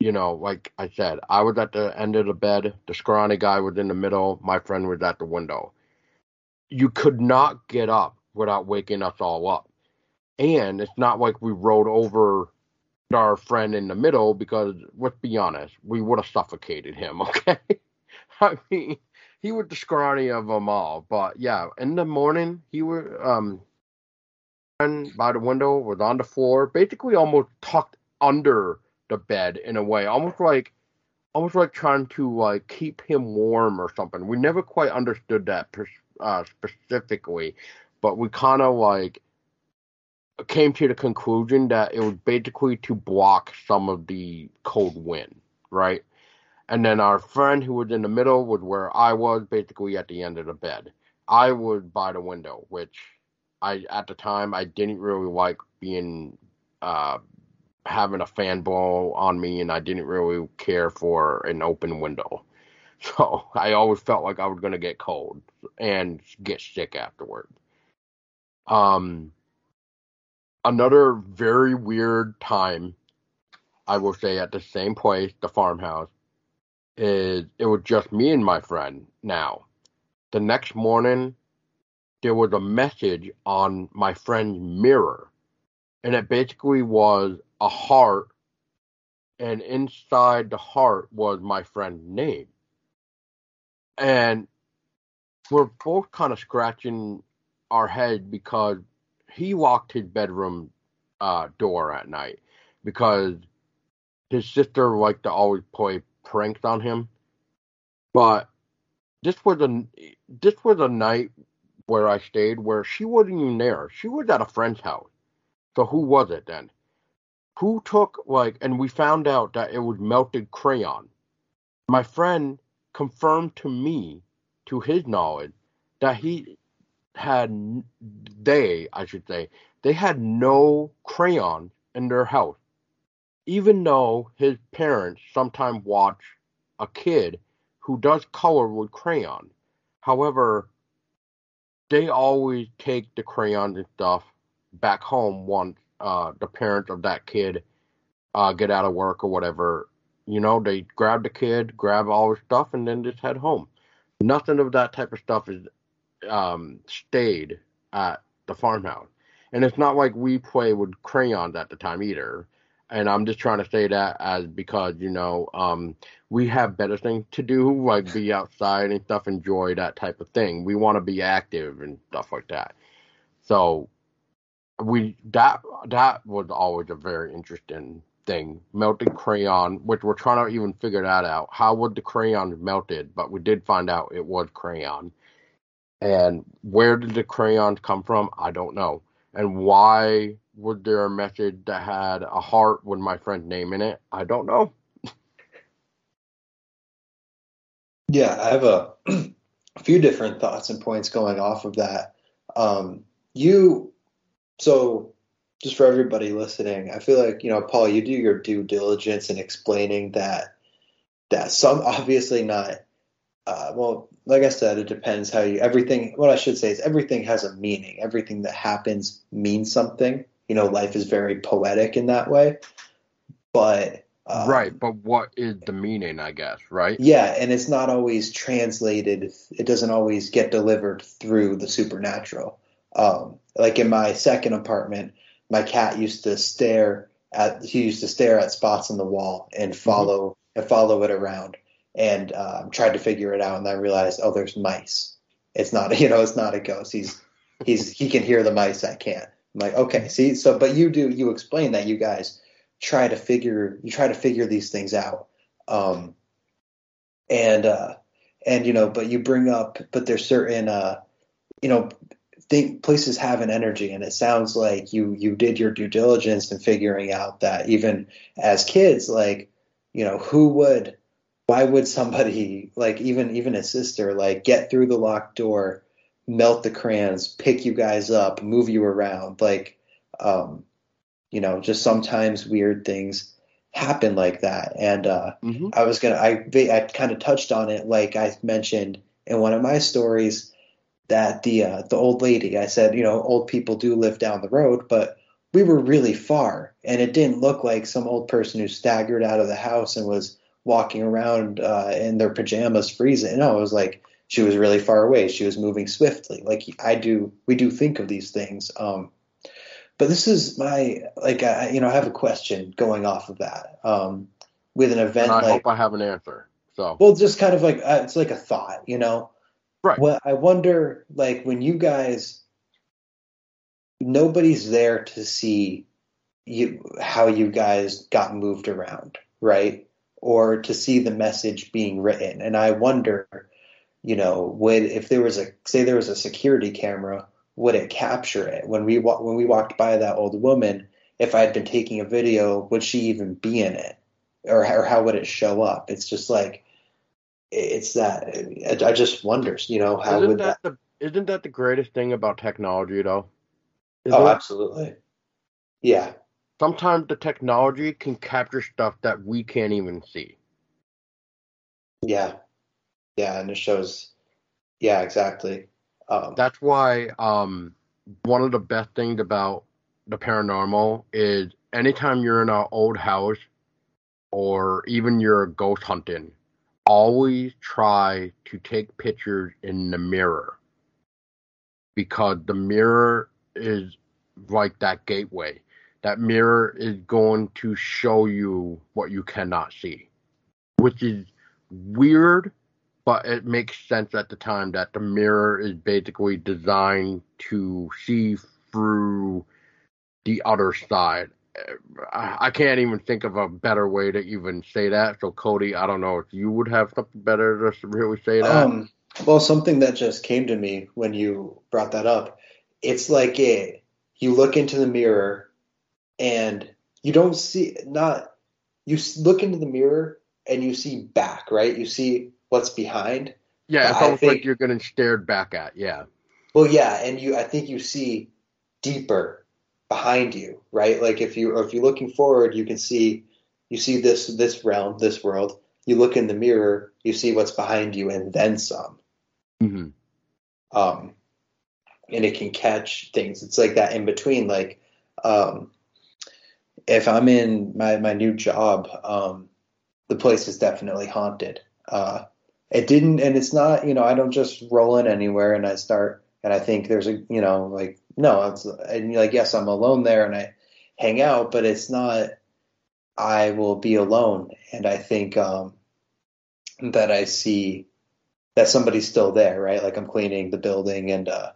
you know, like I said, I was at the end of the bed, the scrawny guy was in the middle, my friend was at the window. You could not get up without waking us all up and it's not like we rode over our friend in the middle because let's be honest, we would have suffocated him, okay? I mean, he was the scrawny of them all. But yeah, in the morning, he was um by the window, was on the floor, basically almost tucked under the bed in a way, almost like almost like trying to like keep him warm or something. We never quite understood that uh, specifically, but we kind of like came to the conclusion that it was basically to block some of the cold wind, right? And then our friend who was in the middle was where I was, basically at the end of the bed. I was by the window, which I at the time I didn't really like being uh, having a fan blow on me, and I didn't really care for an open window. So I always felt like I was gonna get cold and get sick afterward. Um, another very weird time, I will say, at the same place, the farmhouse, is it was just me and my friend now. The next morning, there was a message on my friend's mirror, and it basically was a heart, and inside the heart was my friend's name. And we're both kind of scratching our head because he locked his bedroom uh, door at night because his sister liked to always play pranks on him. But this was a this was a night where I stayed where she wasn't even there. She was at a friend's house. So who was it then? Who took like and we found out that it was melted crayon. My friend confirmed to me, to his knowledge, that he had they, I should say, they had no crayons in their house. Even though his parents sometimes watch a kid who does color with crayon. However, they always take the crayons and stuff back home once uh, the parents of that kid uh, get out of work or whatever. You know, they grab the kid, grab all his stuff, and then just head home. Nothing of that type of stuff is um, stayed at the farmhouse. And it's not like we play with crayons at the time either. And I'm just trying to say that as because, you know, um, we have better things to do, like be outside and stuff, enjoy that type of thing. We want to be active and stuff like that. So we that that was always a very interesting thing. Melted crayon, which we're trying to even figure that out. How would the crayon melted? But we did find out it was crayon. And where did the crayons come from? I don't know. And why was there a message that had a heart with my friend's name in it? I don't know. yeah, I have a, a, few different thoughts and points going off of that. Um, you, so just for everybody listening, I feel like, you know, Paul, you do your due diligence in explaining that that some obviously not uh, well, like I said, it depends how you everything. What I should say is everything has a meaning. Everything that happens means something. You know, life is very poetic in that way. But um, right, but what is the meaning? I guess right. Yeah, and it's not always translated. It doesn't always get delivered through the supernatural. Um, like in my second apartment, my cat used to stare at. He used to stare at spots in the wall and mm-hmm. follow mm-hmm. and follow it around and um, tried to figure it out, and I realized, oh, there's mice. It's not, you know, it's not a ghost. He's he's he can hear the mice. I can't. I'm like, okay, see, so but you do you explain that you guys try to figure you try to figure these things out, um, and uh, and you know, but you bring up, but there's certain uh, you know, think places have an energy, and it sounds like you you did your due diligence in figuring out that even as kids, like you know, who would why would somebody like even even a sister like get through the locked door melt the crayons pick you guys up move you around like um you know just sometimes weird things happen like that and uh mm-hmm. i was gonna i i kind of touched on it like i mentioned in one of my stories that the uh, the old lady i said you know old people do live down the road but we were really far and it didn't look like some old person who staggered out of the house and was walking around uh, in their pajamas freezing. No, it was like she was really far away. She was moving swiftly. Like I do, we do think of these things. Um, but this is my like I, you know I have a question going off of that. Um, with an event and I like, hope I have an answer. So well, just kind of like uh, it's like a thought, you know. Right. Well, I wonder, like, when you guys, nobody's there to see you how you guys got moved around, right? Or to see the message being written. And I wonder, you know, would if there was a say there was a security camera, would it capture it when we wa- when we walked by that old woman? If I had been taking a video, would she even be in it, or or how would it show up? It's just like it's that I just wonders, you know, how isn't would that, that? the isn't that the greatest thing about technology though? oh, Isn't it? absolutely. Yeah, Sometimes the technology can capture stuff that we can't even see. yeah, yeah, and it shows. Yeah, exactly. Um, That's why um, one of the best things about the paranormal is anytime you're in an old house or even you're ghost hunting, always try to take pictures in the mirror because the mirror is like that gateway. That mirror is going to show you what you cannot see, which is weird, but it makes sense at the time that the mirror is basically designed to see through the other side. I can't even think of a better way to even say that. So, Cody, I don't know if you would have something better to really say that. Um, well, something that just came to me when you brought that up, it's like a you look into the mirror and you don't see not you look into the mirror and you see back, right? You see what's behind. yeah, it's I almost like think- you're getting stared back at. Yeah. Well, yeah, and you I think you see deeper behind you, right? Like if you or if you're looking forward, you can see you see this this realm, this world. You look in the mirror, you see what's behind you and then some. hmm um, and it can catch things. It's like that in between. Like um, if I'm in my my new job, um, the place is definitely haunted. Uh, it didn't, and it's not. You know, I don't just roll in anywhere and I start and I think there's a you know like no, it's and like yes, I'm alone there and I hang out, but it's not. I will be alone, and I think um, that I see that somebody's still there, right? Like I'm cleaning the building and uh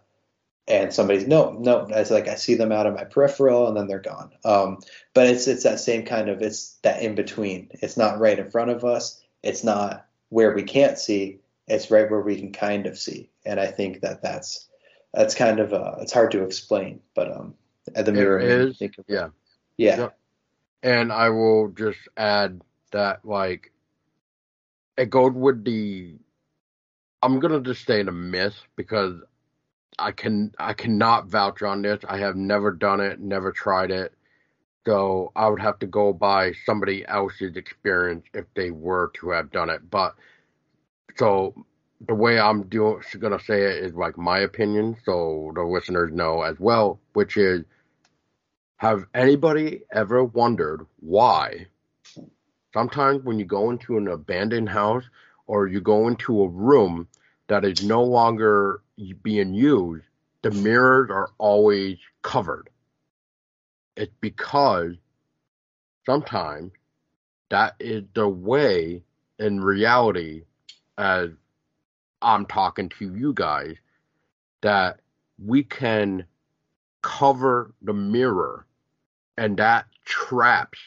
and somebody's no, no, it's like I see them out of my peripheral and then they're gone. Um but it's it's that same kind of it's that in between. It's not right in front of us. It's not where we can't see. It's right where we can kind of see. And I think that that's that's kind of uh it's hard to explain, but um at the mirror is, think of yeah. yeah. Yep. And I will just add that, like, it goes with the. I'm gonna just say the myth because I can I cannot vouch on this. I have never done it, never tried it. So I would have to go by somebody else's experience if they were to have done it. But so the way I'm doing gonna say it is like my opinion, so the listeners know as well, which is have anybody ever wondered why sometimes when you go into an abandoned house or you go into a room that is no longer being used, the mirrors are always covered? It's because sometimes that is the way in reality, as I'm talking to you guys, that we can cover the mirror and that traps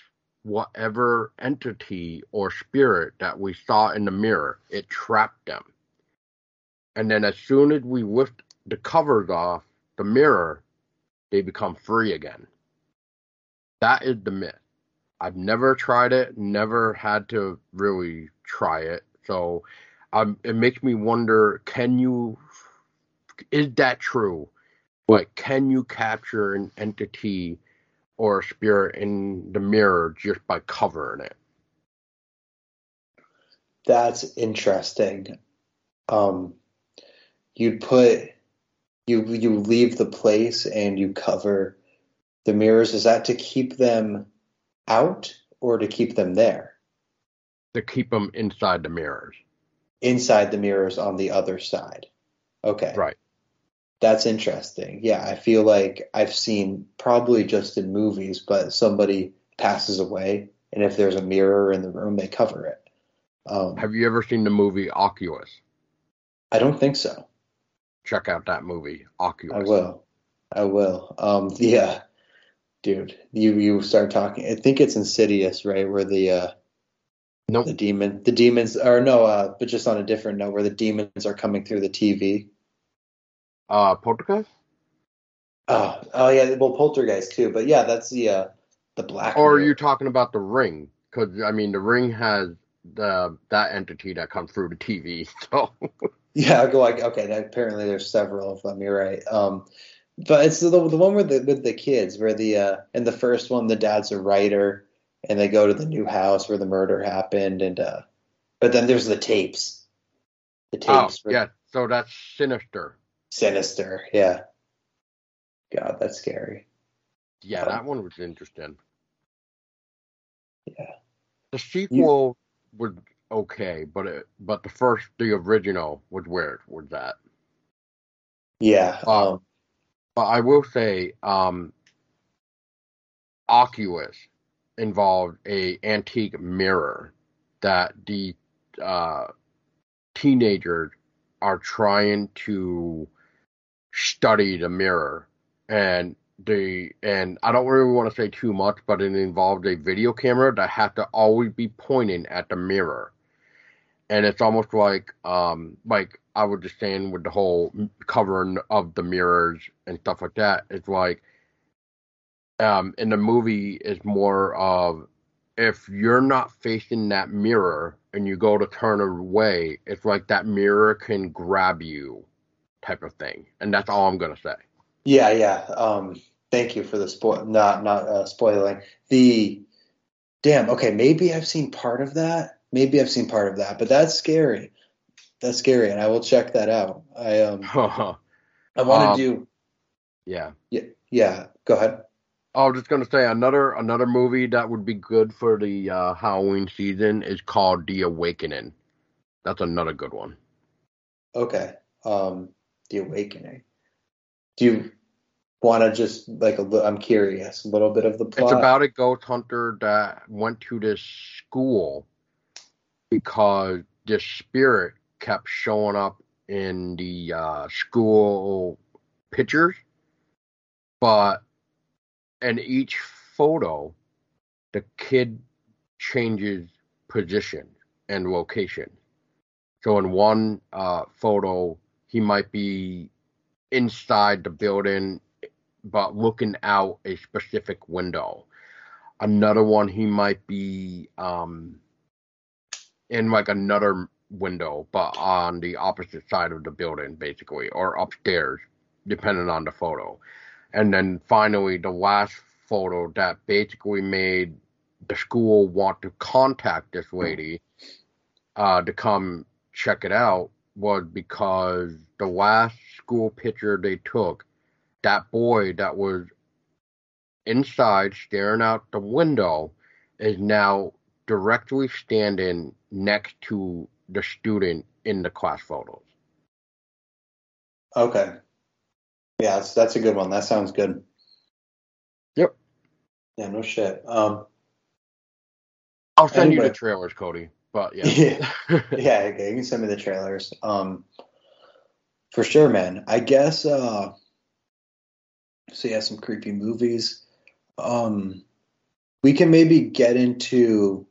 whatever entity or spirit that we saw in the mirror. It trapped them. And then as soon as we lift the covers off the mirror, they become free again. That is the myth. I've never tried it, never had to really try it. So um, it makes me wonder can you, is that true? Like, can you capture an entity or a spirit in the mirror just by covering it? That's interesting. Um, you'd put you you leave the place and you cover the mirrors. Is that to keep them out or to keep them there? To keep them inside the mirrors. Inside the mirrors on the other side. Okay. Right. That's interesting. Yeah, I feel like I've seen probably just in movies, but somebody passes away and if there's a mirror in the room, they cover it. Um, Have you ever seen the movie Oculus? I don't think so. Check out that movie, Oculus. I will. I will. Um, yeah, dude, you you start talking. I think it's Insidious, right? Where the uh, Nope. the demon, the demons, or no, uh, but just on a different note, where the demons are coming through the TV. Uh, Poltergeist? Oh, oh yeah, well, Poltergeist too. But yeah, that's the uh, the black. Or are you talking about the Ring? Because I mean, the Ring has the that entity that comes through the TV. So Yeah, I go like okay. Apparently, there's several of them. You're right. Um, but it's the the one with the with the kids, where the uh, in the first one, the dad's a writer, and they go to the new house where the murder happened, and uh, but then there's the tapes. The oh tapes. were yeah, so that's Sinister. Sinister. Yeah. God, that's scary. Yeah, Oh. that one was interesting. Yeah. The sequel was okay, but it but the first, the original, was weird. Was that? Yeah. Uh, Um, But I will say, um, Oculus involved a antique mirror that the uh, teenagers are trying to study the mirror, and the and I don't really want to say too much, but it involved a video camera that had to always be pointing at the mirror, and it's almost like um like I was just saying with the whole covering of the mirrors and stuff like that. It's like um in the movie is more of if you're not facing that mirror and you go to turn away, it's like that mirror can grab you type of thing. And that's all I'm gonna say. yeah, yeah. Um, thank you for the spoil. Not not uh, spoiling the. Damn. Okay, maybe I've seen part of that. Maybe I've seen part of that, but that's scary. That's scary, and I will check that out. I um, I want Um, to do. yeah. Yeah, yeah. Go ahead. I was just gonna say another another movie that would be good for the uh, Halloween season is called The Awakening. That's another good one. Okay. Um, The Awakening. Do you want to just like a li- I'm curious, a little bit of the plot? It's about a ghost hunter that went to this school because this spirit kept showing up in the uh, school pictures, but in each photo, the kid changes position and location. So in one uh, photo, he might be inside the building, but looking out a specific window. Another one, he might be um, in like another window, but on the opposite side of the building, basically, or upstairs, depending on the photo. And then finally, the last photo that basically made the school want to contact this lady uh, to come check it out was because the last school picture they took, that boy that was inside staring out the window is now directly standing next to the student in the class photos. Okay. Yeah, that's, that's a good one. That sounds good. Yep. Yeah, no shit. Um, I'll send you the trailers, Cody. But yeah. yeah, yeah, okay, you can send me the trailers. Um, for sure, man. I guess. Uh, so yeah, some creepy movies. Um, we can maybe get into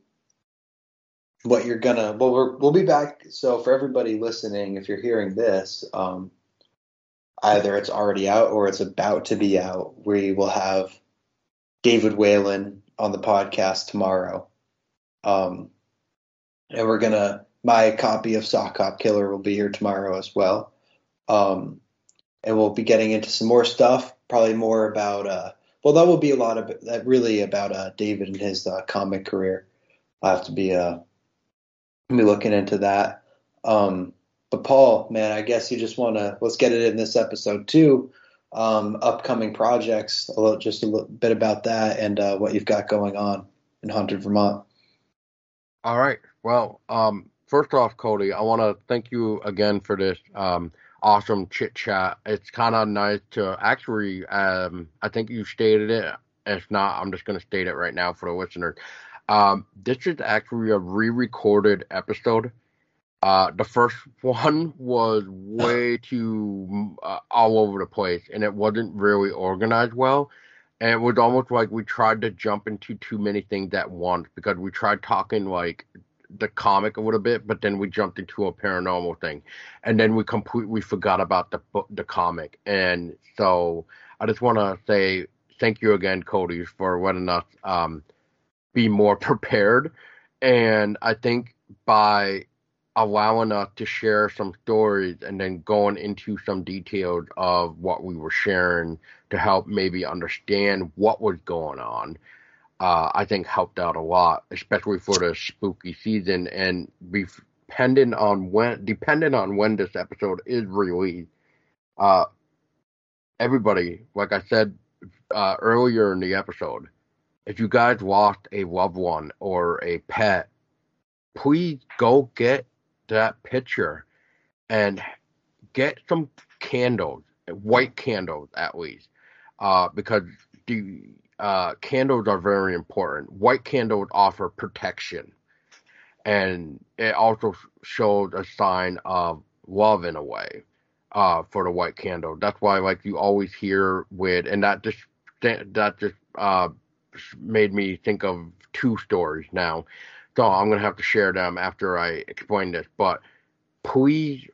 what you're gonna. Well, we're, we'll be back. So for everybody listening, if you're hearing this, um, either it's already out or it's about to be out. We will have David Whalen on the podcast tomorrow. Um, and we're gonna my copy of Sock Hop Killer will be here tomorrow as well. Um, and we'll be getting into some more stuff, probably more about uh, well, that will be a lot of that really about uh, David and his uh, comic career. I'll have to be uh, be looking into that. Um, but Paul, man, I guess you just want to let's get it in this episode too. Um, upcoming projects, a little, just a little bit about that and uh, what you've got going on in Haunted Vermont. All right. Well, um, first off, Cody, I want to thank you again for this um, awesome chit chat. It's kind of nice to actually, um, I think you stated it. If not, I'm just going to state it right now for the listeners. Um, this is actually a re-recorded episode. Uh, the first one was way too uh, all over the place, and it wasn't really organized well. And it was almost like we tried to jump into too many things at once because we tried talking like the comic a little bit, but then we jumped into a paranormal thing, and then we completely forgot about the the comic. And so I just want to say thank you again, Cody, for letting us um, be more prepared. And I think by allowing us to share some stories and then going into some details of what we were sharing to help maybe understand what was going on, uh, I think helped out a lot, especially for the spooky season. And depending on when, depending on when this episode is released, uh, everybody, like I said uh, earlier in the episode, if you guys lost a loved one or a pet, please go get that picture and get some candles, white candles at least, uh, because the uh, candles are very important. White candles offer protection, and it also shows a sign of love in a way uh, for the white candle. That's why, like you always hear with, and that just that just uh, made me think of two stories now. So I'm gonna have to share them after I explain this. But please,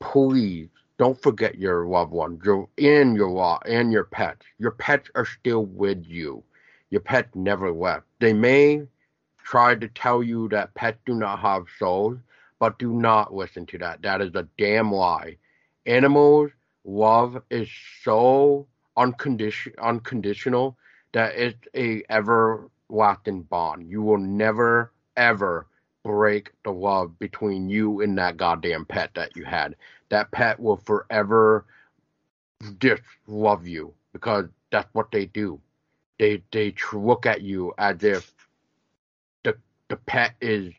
please don't forget your loved one, your and your law and your pets. Your pets are still with you. Your pet never left. They may try to tell you that pets do not have souls, but do not listen to that. That is a damn lie. Animals love is so uncondition unconditional that it's a everlasting bond. You will never ever break the love between you and that goddamn pet that you had. That pet will forever just love you because that's what they do. They they look at you as if the the pet is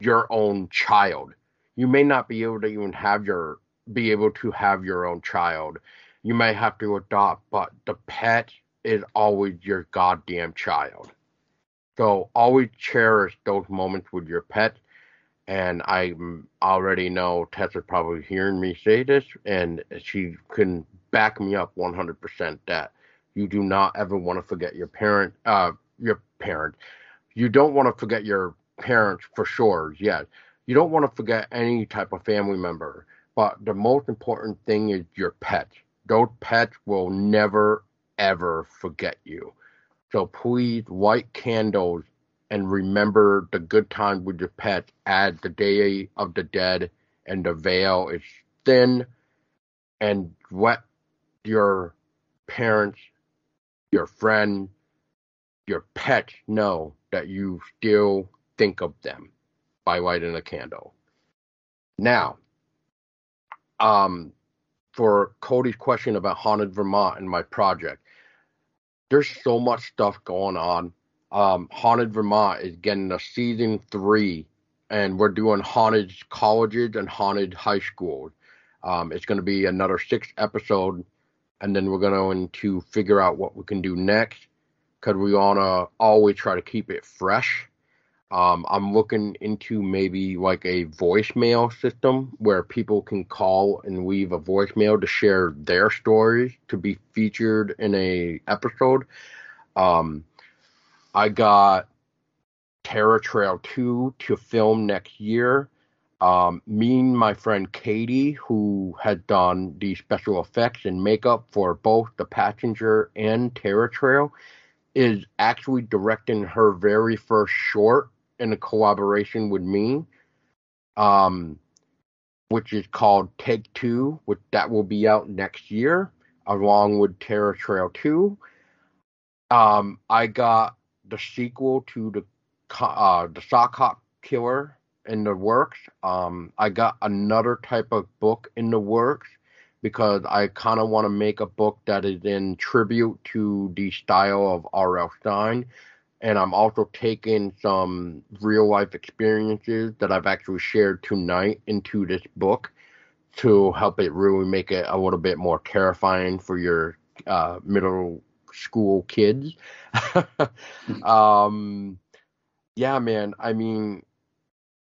your own child. You may not be able to even have your be able to have your own child. You may have to adopt, but the pet is always your goddamn child. So always cherish those moments with your pet. And I already know Tessa's probably hearing me say this, and she can back me up 100% that you do not ever want to forget your parent, uh, your parent. You don't want to forget your parents for sure, yet. You don't want to forget any type of family member, but the most important thing is your pet. Those pets will never, ever forget you. So please light candles and remember the good times with your pet as the day of the dead and the veil is thin and let your parents, your friend, your pet know that you still think of them by lighting a candle. Now, um, for Cody's question about Haunted Vermont and my project, there's so much stuff going on. Um, Haunted Vermont is getting a season three, and we're doing haunted colleges and haunted high schools. Um, it's going to be another six episode, and then we're going to figure out what we can do next because we want to always try to keep it fresh. Um, I'm looking into maybe like a voicemail system where people can call and leave a voicemail to share their stories to be featured in a episode. Um, I got Terror Trail 2 to film next year. Um, me and my friend Katie, who had done the special effects and makeup for both The Passenger and Terror Trail, is actually directing her very first short in a collaboration with me, um, which is called Take Two, which that will be out next year, along with Terror Trail Two. Um, I got the sequel to the uh, the Sock Hop Killer in the works. Um, I got another type of book in the works because I kind of want to make a book that is in tribute to the style of R.L. Stine and I'm also taking some real life experiences that I've actually shared tonight into this book to help it really make it a little bit more terrifying for your uh, middle school kids. um, yeah, man. I mean,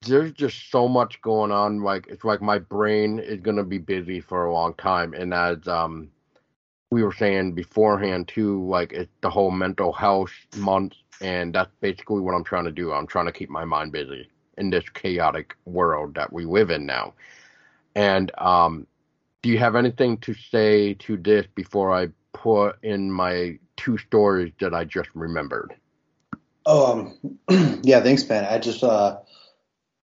there's just so much going on. Like it's like my brain is gonna be busy for a long time, and as um we were saying beforehand too, like it's the whole mental health month, and that's basically what I'm trying to do. I'm trying to keep my mind busy in this chaotic world that we live in now. And um, do you have anything to say to this before I put in my two stories that I just remembered? Um, yeah, thanks, man. I just uh,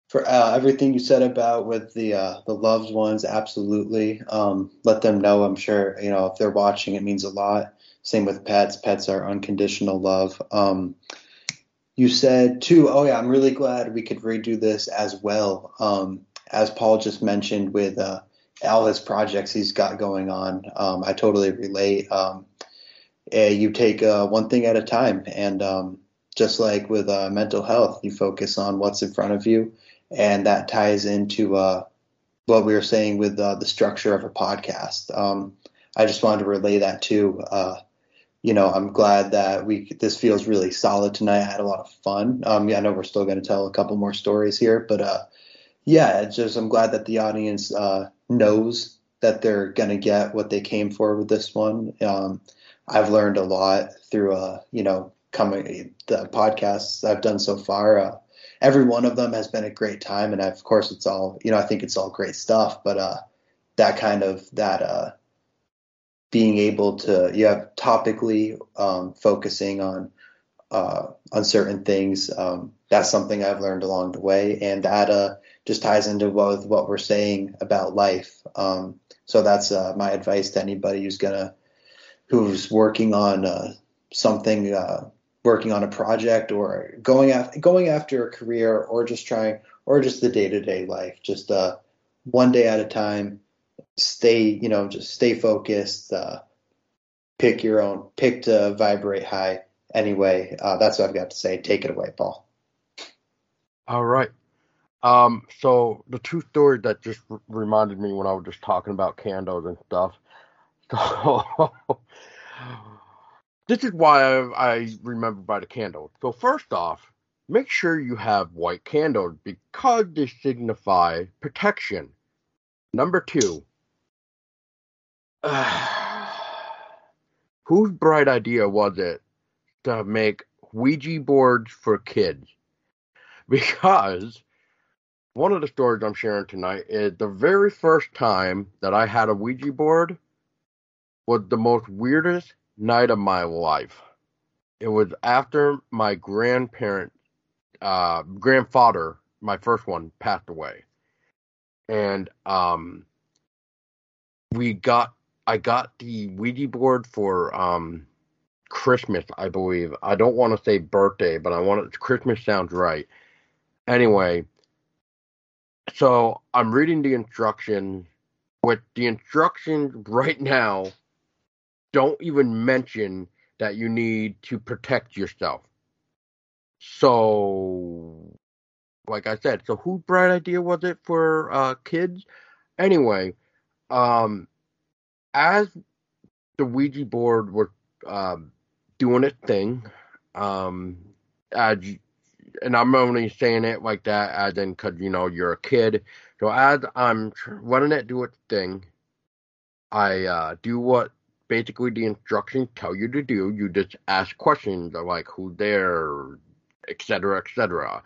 for uh, everything you said about with the uh, the loved ones, absolutely. Um, let them know. I'm sure you know if they're watching, it means a lot. Same with pets. Pets are unconditional love. Um, you said too. Oh yeah, I'm really glad we could redo this as well. Um, as Paul just mentioned with uh, all his projects he's got going on, um, I totally relate. Um, eh, you take uh, one thing at a time, and um, just like with uh, mental health, you focus on what's in front of you and that ties into uh, what we were saying with uh, the structure of a podcast. Um, I just wanted to relay that too. You know, I'm glad that we this feels really solid tonight. I had a lot of fun. Um, yeah, I know we're still going to tell a couple more stories here, but uh, yeah, just I'm glad that the audience uh, knows that they're going to get what they came for with this one. Um, I've learned a lot through, uh, you know, coming the podcasts I've done so far. Uh, every one of them has been a great time, and of course, it's all you know. I think it's all great stuff, but uh, that kind of that uh, being able to you have topically um, focusing on uh, on certain things. Um, that's something I've learned along the way, and that uh, just ties into what what we're saying about life. Um, so that's uh, my advice to anybody who's gonna who's working on uh, something uh, working on a project or going after going after a career or just trying or just the day to day life, just uh, one day at a time. Stay, you know, just stay focused. Uh, pick your own, pick to vibrate high. Anyway, uh, that's what I've got to say. Take it away, Paul. All right. Um, so the two stories that just r- reminded me when I was just talking about candles and stuff. So this is why I, I remember by the candle. So first off, make sure you have white candles because they signify protection. Number two, whose bright idea was it to make Ouija boards for kids? Because one of the stories I'm sharing tonight is the very first time that I had a Ouija board was the most weirdest night of my life. It was after my grandparent, uh, grandfather, my first one, passed away, and um, we got I got the Ouija board for um Christmas, I believe. I don't want to say birthday, but I want it. Christmas sounds right. Anyway, so I'm reading the instructions. With the instructions right now, don't even mention that you need to protect yourself. So, like I said, so whose bright idea was it for uh, kids? Anyway, um, as the Ouija board was um, doing its thing, um, as and I'm only saying it like that as in because you know you're a kid. So as I'm letting it do its thing, I uh, do what basically the instructions tell you to do. You just ask questions like who's there, etc., etc.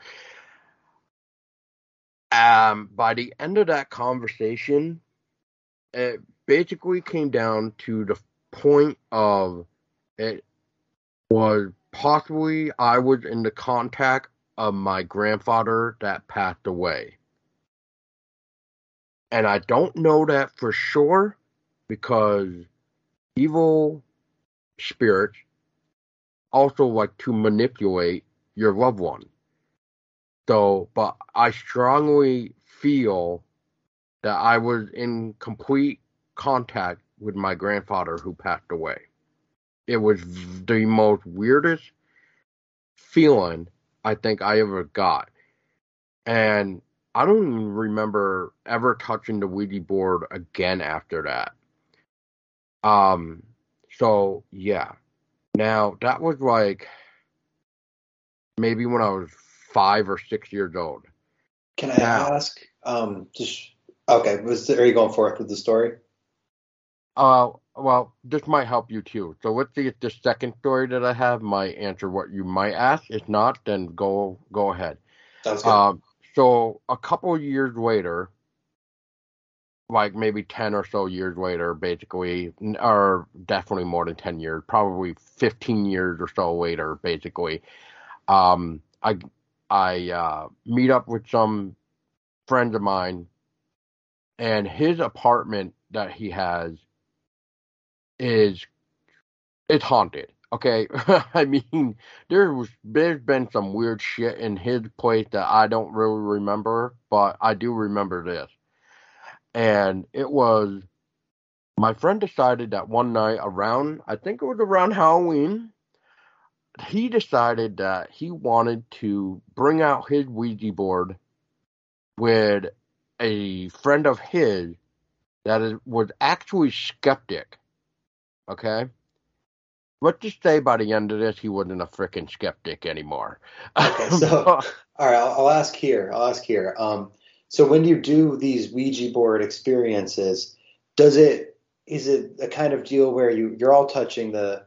Um, by the end of that conversation, it basically came down to the point of it was possibly I was in the contact of my grandfather that passed away. And I don't know that for sure because evil spirits also like to manipulate your loved one. So, but I strongly feel that I was in complete contact with my grandfather who passed away. It was the most weirdest feeling I think I ever got. And I don't even remember ever touching the Ouija board again after that. Um, so yeah. Now that was like maybe when I was five or six years old. Can I now, ask? Um, just okay. Was are you going forth with the story? Uh, well, this might help you too. So let's see if the second story that I have might answer what you might ask. If not, then go go ahead. Sounds good. Uh, so a couple years later, like maybe 10 or so years later, basically, or definitely more than 10 years, probably 15 years or so later, basically, um, I, I, uh, meet up with some friends of mine and his apartment that he has is, it's haunted. Okay, I mean, there was there's been some weird shit in his place that I don't really remember, but I do remember this. And it was my friend decided that one night around, I think it was around Halloween, he decided that he wanted to bring out his Ouija board with a friend of his that was actually skeptic. Okay? let's just say by the end of this, he wasn't a freaking skeptic anymore. okay, so all right, I'll, I'll, ask here. I'll ask here. Um, so when you do these Ouija board experiences, does it is it a kind of deal where you you're all touching the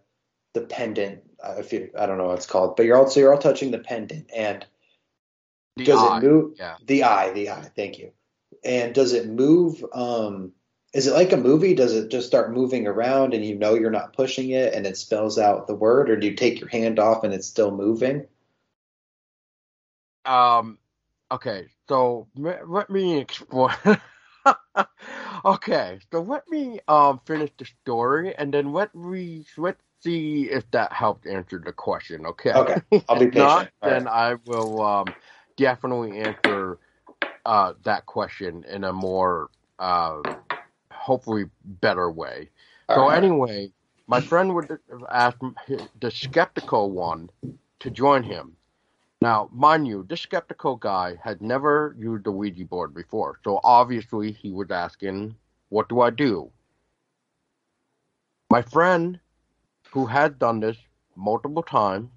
the pendant? Uh, if you, I don't know what it's called, but you're also you're all touching the pendant, and the does eye. it move? Yeah. The eye, the eye. Thank you. And does it move? Um, is it like a movie? Does it just start moving around and you know you're not pushing it and it spells out the word, or do you take your hand off and it's still moving? Um. Okay, so let me explain. okay, so let me um finish the story and then let me let's see if that helped answer the question. Okay. Okay. I'll be patient. Not, then I will um definitely answer uh that question in a more uh hopefully better way. All so right. anyway, my friend would ask the skeptical one to join him. Now, mind you, this skeptical guy had never used a Ouija board before, so obviously he was asking, "What do I do?" My friend, who had done this multiple times,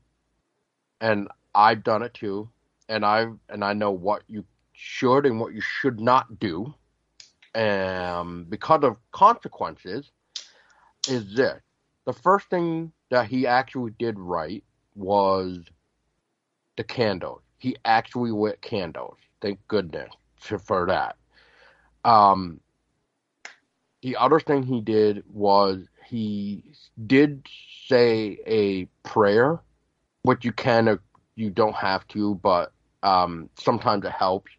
and I've done it too, and I and I know what you should and what you should not do um, because of consequences, is this. The first thing that he actually did right was the candles. He actually lit candles. Thank goodness for that. Um, the other thing he did was he did say a prayer, which you can, you don't have to, but um, sometimes it helps.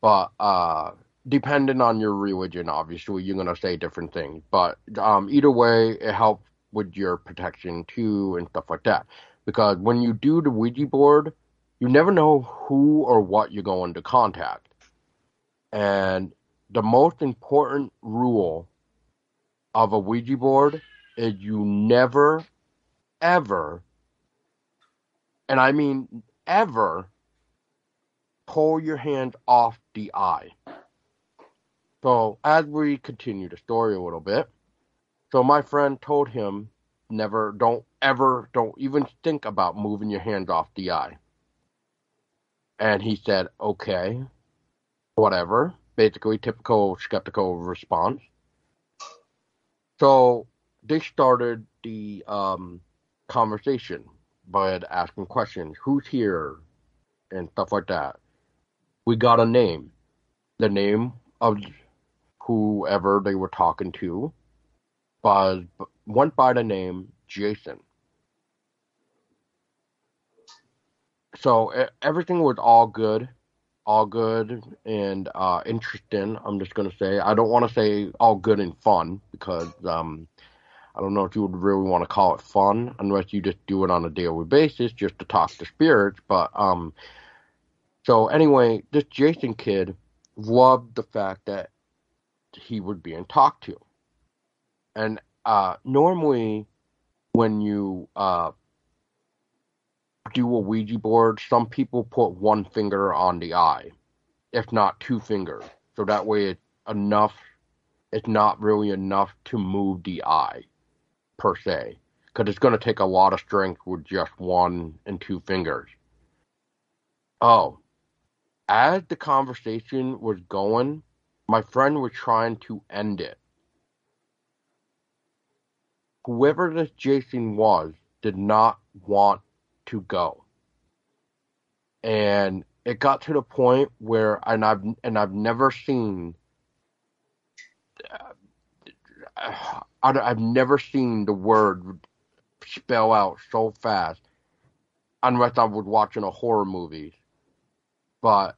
But uh, depending on your religion, obviously, you're gonna say different things. But um, either way, it helps with your protection too and stuff like that. Because when you do the Ouija board, you never know who or what you're going to contact. And the most important rule of a Ouija board is you never, ever, and I mean ever, pull your hand off the eye. So as we continue the story a little bit, so my friend told him, never, don't ever, don't even think about moving your hands off the eye. And he said, okay, whatever. Basically, typical skeptical response. So they started the um, conversation by asking questions who's here and stuff like that. We got a name. The name of whoever they were talking to was went by the name Jason. So everything was all good, all good and uh, interesting. I'm just gonna say I don't want to say all good and fun because um, I don't know if you would really want to call it fun unless you just do it on a daily basis just to talk to spirits. But um, so anyway, this Jason kid loved the fact that he was being talked to. And uh, normally, when you uh, do a Ouija board, some people put one finger on the eye, if not two fingers. So that way it's enough, it's not really enough to move the eye, per se. Because it's going to take a lot of strength with just one and two fingers. Oh, as the conversation was going, my friend was trying to end it. Whoever this Jason was did not want to go. And it got to the point where and I've and I've never seen uh, I've never seen the word spell out so fast unless I was watching a horror movie. But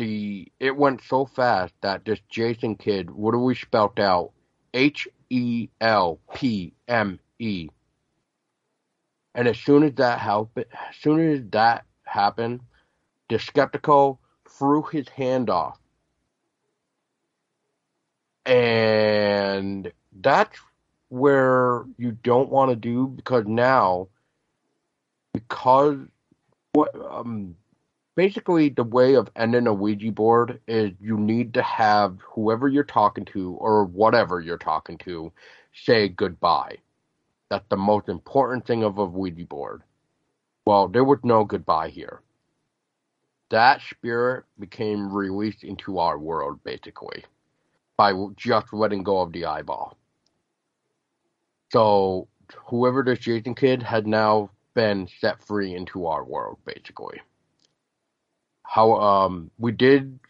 the it went so fast that this Jason kid, what do we spelt out? H E L P M E. And as soon as that happened, as soon as that happened, the skeptical threw his hand off. And that's where you don't want to do because now, because what um, basically the way of ending a Ouija board is you need to have whoever you're talking to or whatever you're talking to say goodbye. That's the most important thing of a Ouija board. Well, there was no goodbye here. That spirit became released into our world basically by just letting go of the eyeball. So whoever this Jason kid had now been set free into our world basically how um we did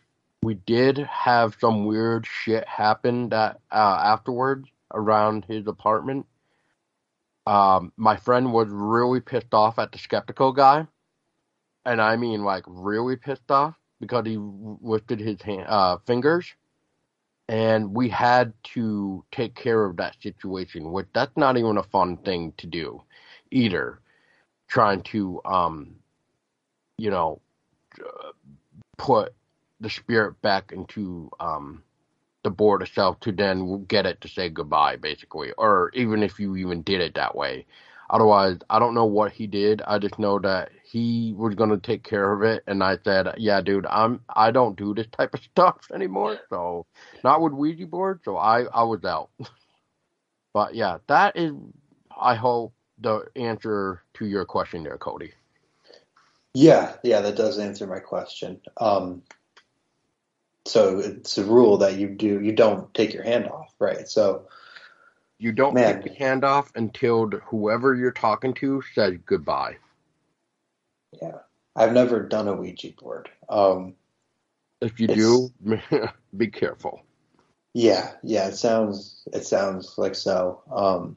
we did have some weird shit happen that uh, afterwards around his apartment. Um, my friend was really pissed off at the skeptical guy, and I mean like really pissed off because he lifted his hand, uh, fingers, and we had to take care of that situation. Which that's not even a fun thing to do, either. Trying to um, you know put the spirit back into um, the board itself to then get it to say goodbye, basically, or even if you even did it that way. Otherwise, I don't know what he did. I just know that he was going to take care of it, and I said, "Yeah, dude, I'm I don't do this type of stuff anymore. So, not with Ouija board. So I I was out. but yeah, that is, I hope the answer to your question there, Cody. Yeah, yeah, that does answer my question. Um, so it's a rule that you do you don't take your hand off, right? So you don't man, take your hand off until whoever you're talking to says goodbye. Yeah, I've never done a Ouija board. Um, if you do, be careful. Yeah, yeah, it sounds it sounds like so. Um,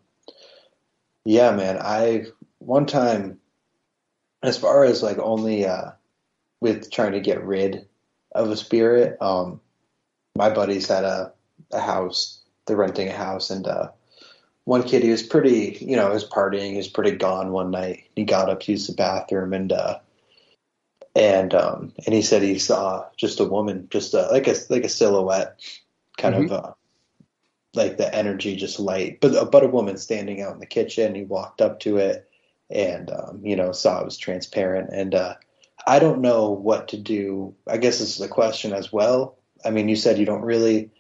yeah, man, I one time as far as like only uh, with trying to get rid of a spirit, um, my buddies had a, a house. They're renting a house, and uh, one kid he was pretty, you know, he was partying. He was pretty gone one night. He got up to use the bathroom, and uh, and um, and he said he saw just a woman, just a, like a like a silhouette, kind mm-hmm. of uh, like the energy, just light, but but a woman standing out in the kitchen. He walked up to it and um, you know saw it was transparent. And uh, I don't know what to do. I guess this is a question as well. I mean, you said you don't really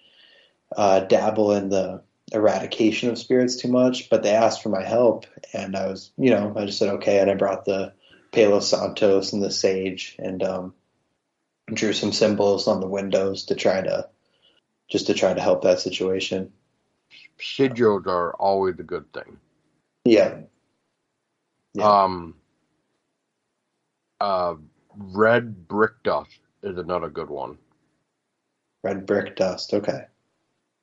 uh, dabble in the eradication of spirits too much, but they asked for my help, and I was, you know, I just said okay, and I brought the Palo Santos and the sage, and um, drew some symbols on the windows to try to just to try to help that situation. Sigils are always a good thing. Yeah, yeah. Um, uh, red brick dust is another good one. Red brick dust. Okay,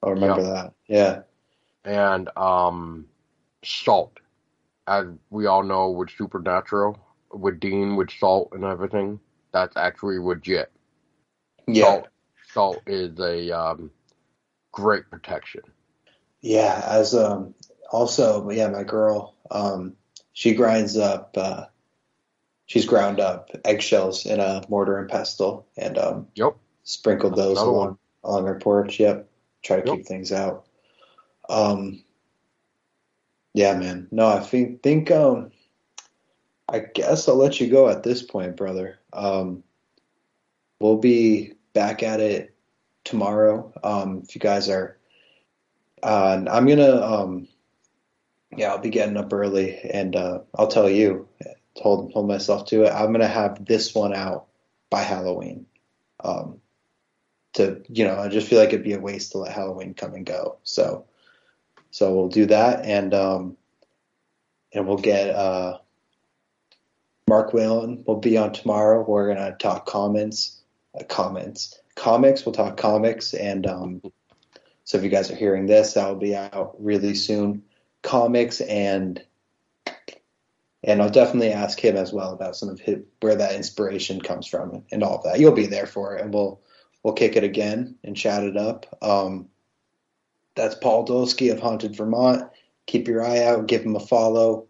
I'll remember yep. that. Yeah. And um, salt, as we all know, with supernatural, with Dean, with salt and everything, that's actually legit. Yeah. Salt, salt is a um, great protection. Yeah, as um, also, yeah, my girl, um, she grinds up. Uh, she's ground up eggshells in a mortar and pestle, and um, yep, sprinkled those along along her porch. Yep, try to yep. keep things out. Um, yeah, man. No, I think think um, I guess I'll let you go at this point, brother. Um, we'll be back at it tomorrow. Um, if you guys are, uh, I'm gonna um, yeah, I'll be getting up early, and uh, I'll tell you hold hold myself to it. I'm gonna have this one out by Halloween. Um, to you know, I just feel like it'd be a waste to let Halloween come and go. So, so we'll do that, and um, and we'll get uh, Mark Whalen will be on tomorrow. We're gonna talk comments, uh, comments, comics. We'll talk comics, and um, so if you guys are hearing this, that will be out really soon. Comics and and I'll definitely ask him as well about some of his, where that inspiration comes from and all of that. You'll be there for it, and we'll we'll kick it again and chat it up. Um, that's Paul Dulski of Haunted Vermont. Keep your eye out. Give him a follow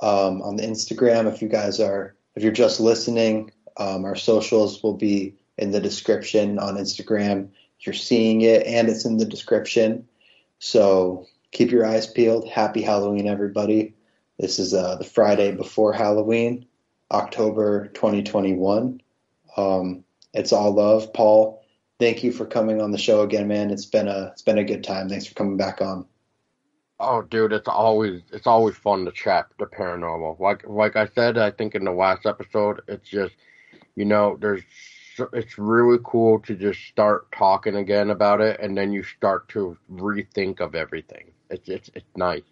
um, on the Instagram. If you guys are, if you're just listening, um, our socials will be in the description on Instagram. You're seeing it, and it's in the description. So keep your eyes peeled. Happy Halloween, everybody. This is uh, the Friday before Halloween, October 2021. Um, it's all love, Paul. Thank you for coming on the show again, man. It's been a it's been a good time. Thanks for coming back on. Oh, dude, it's always it's always fun to chat the paranormal. Like like I said, I think in the last episode, it's just you know there's it's really cool to just start talking again about it, and then you start to rethink of everything. It's it's it's nice.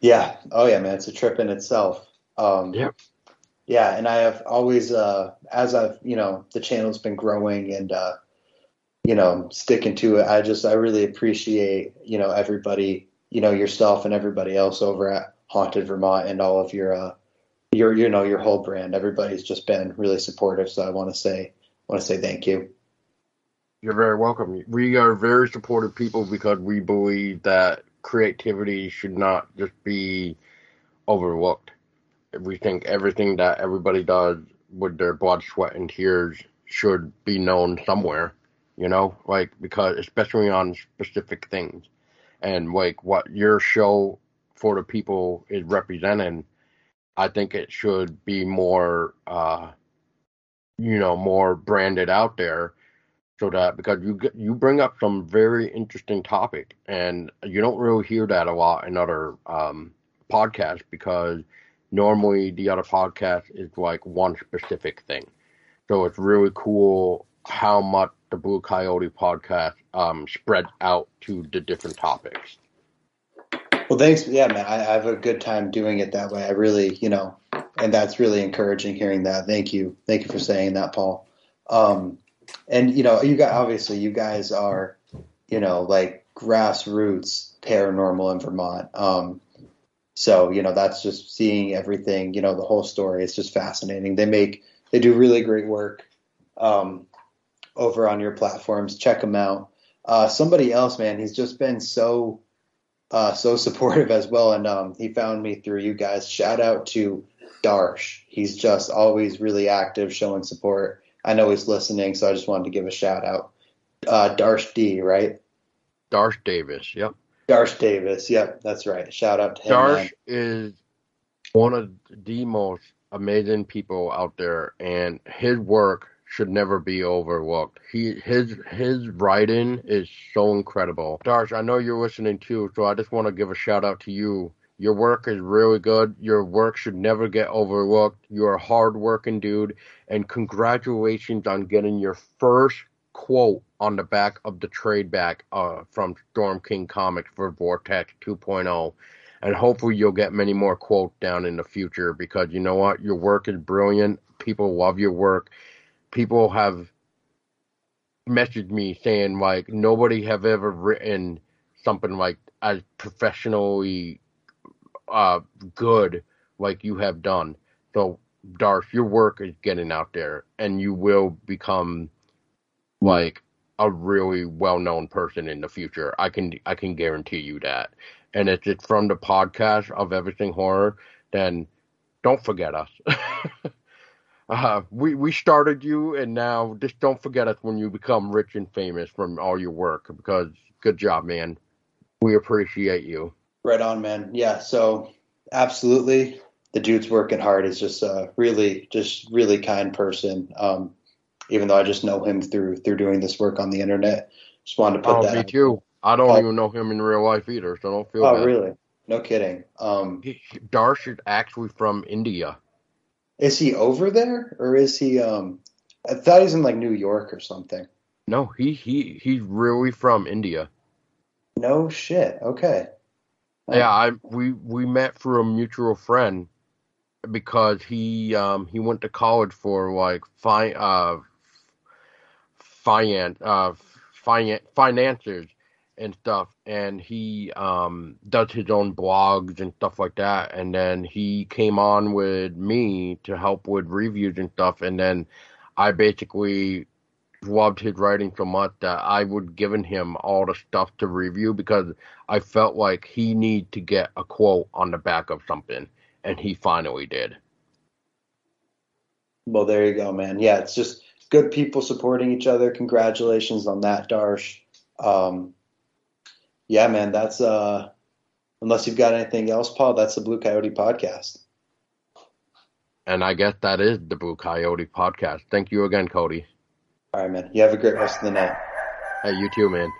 Yeah. Oh yeah, man. It's a trip in itself. Um, Yep. yeah, and I have always, uh, as I've, you know, the channel's been growing and, uh, you know, sticking to it. I just, I really appreciate, you know, everybody, you know, yourself and everybody else over at Haunted Vermont and all of your, uh, your, you know, your whole brand. Everybody's just been really supportive. So I want to say, want to say thank you. You're very welcome. We are very supportive people because we believe that creativity should not just be overlooked. We think everything that everybody does with their blood, sweat, and tears should be known somewhere, you know, like because especially on specific things. And like what your show for the people is representing, I think it should be more, uh, you know, more branded out there so that because you you bring up some very interesting topic and you don't really hear that a lot in other um, podcasts because normally the other podcast is like one specific thing. So it's really cool how much the Blue Coyote podcast um, spread out to the different topics. Well, thanks. Yeah, man, I, I have a good time doing it that way. I really, you know, and that's really encouraging hearing that. Thank you. Thank you for saying that, Paul. Um, and you know, you guys obviously you guys are, you know, like grassroots paranormal in Vermont. Um, so you know, that's just seeing everything. You know, the whole story. It's just fascinating. They make they do really great work um, over on your platforms. Check them out. Uh, somebody else, man, he's just been so uh, so supportive as well, and um, he found me through you guys. Shout out to Darsh. He's just always really active, showing support. I know he's listening, so I just wanted to give a shout out. Uh, Darsh D, right? Darsh Davis, yep. Darsh Davis, yep, that's right. Shout out to him. Darsh man. is one of the most amazing people out there, and his work should never be overlooked. He his his writing is so incredible. Darsh, I know you're listening too, so I just want to give a shout out to you. Your work is really good. Your work should never get overlooked. You're a hard working dude, and congratulations on getting your first quote on the back of the trade back uh, from Storm King Comics for Vortex 2.0. And hopefully you'll get many more quotes down in the future because you know what? Your work is brilliant. People love your work. People have messaged me saying like nobody have ever written something like as professionally uh, good like you have done. So Darsh, your work is getting out there and you will become like a really well-known person in the future. I can I can guarantee you that. And if it's from the podcast of Everything Horror, then don't forget us. uh, we we started you, and now just don't forget us when you become rich and famous from all your work. Because good job, man. We appreciate you. Right on, man. Yeah, so absolutely. The dude's working hard. He's just a really, just really kind person. Um, even though I just know him through through doing this work on the internet. Just wanted to put Oh, that. me too. I don't Oh. even know him in real life either, so don't feel Oh, bad. really? No kidding. Um, Darsh is actually from India. Is he over there or is he? Um, I thought he's in like New York or something. No, he he he's really from India. No shit. Okay. Yeah, I we we met through a mutual friend because he um he went to college for like fi- uh finance uh finance finances and stuff and he um does his own blogs and stuff like that and then he came on with me to help with reviews and stuff and then I basically loved his writing so much that I would given him all the stuff to review because I felt like he need to get a quote on the back of something and he finally did. Well, there you go, man. Yeah, it's just good people supporting each other. Congratulations on that, Darsh. Um, yeah, man, that's uh, unless you've got anything else, Paul, that's the Blue Coyote podcast. And I guess that is the Blue Coyote podcast. Thank you again, Cody. All right, man. You have a great rest of the night. Hey, you too, man.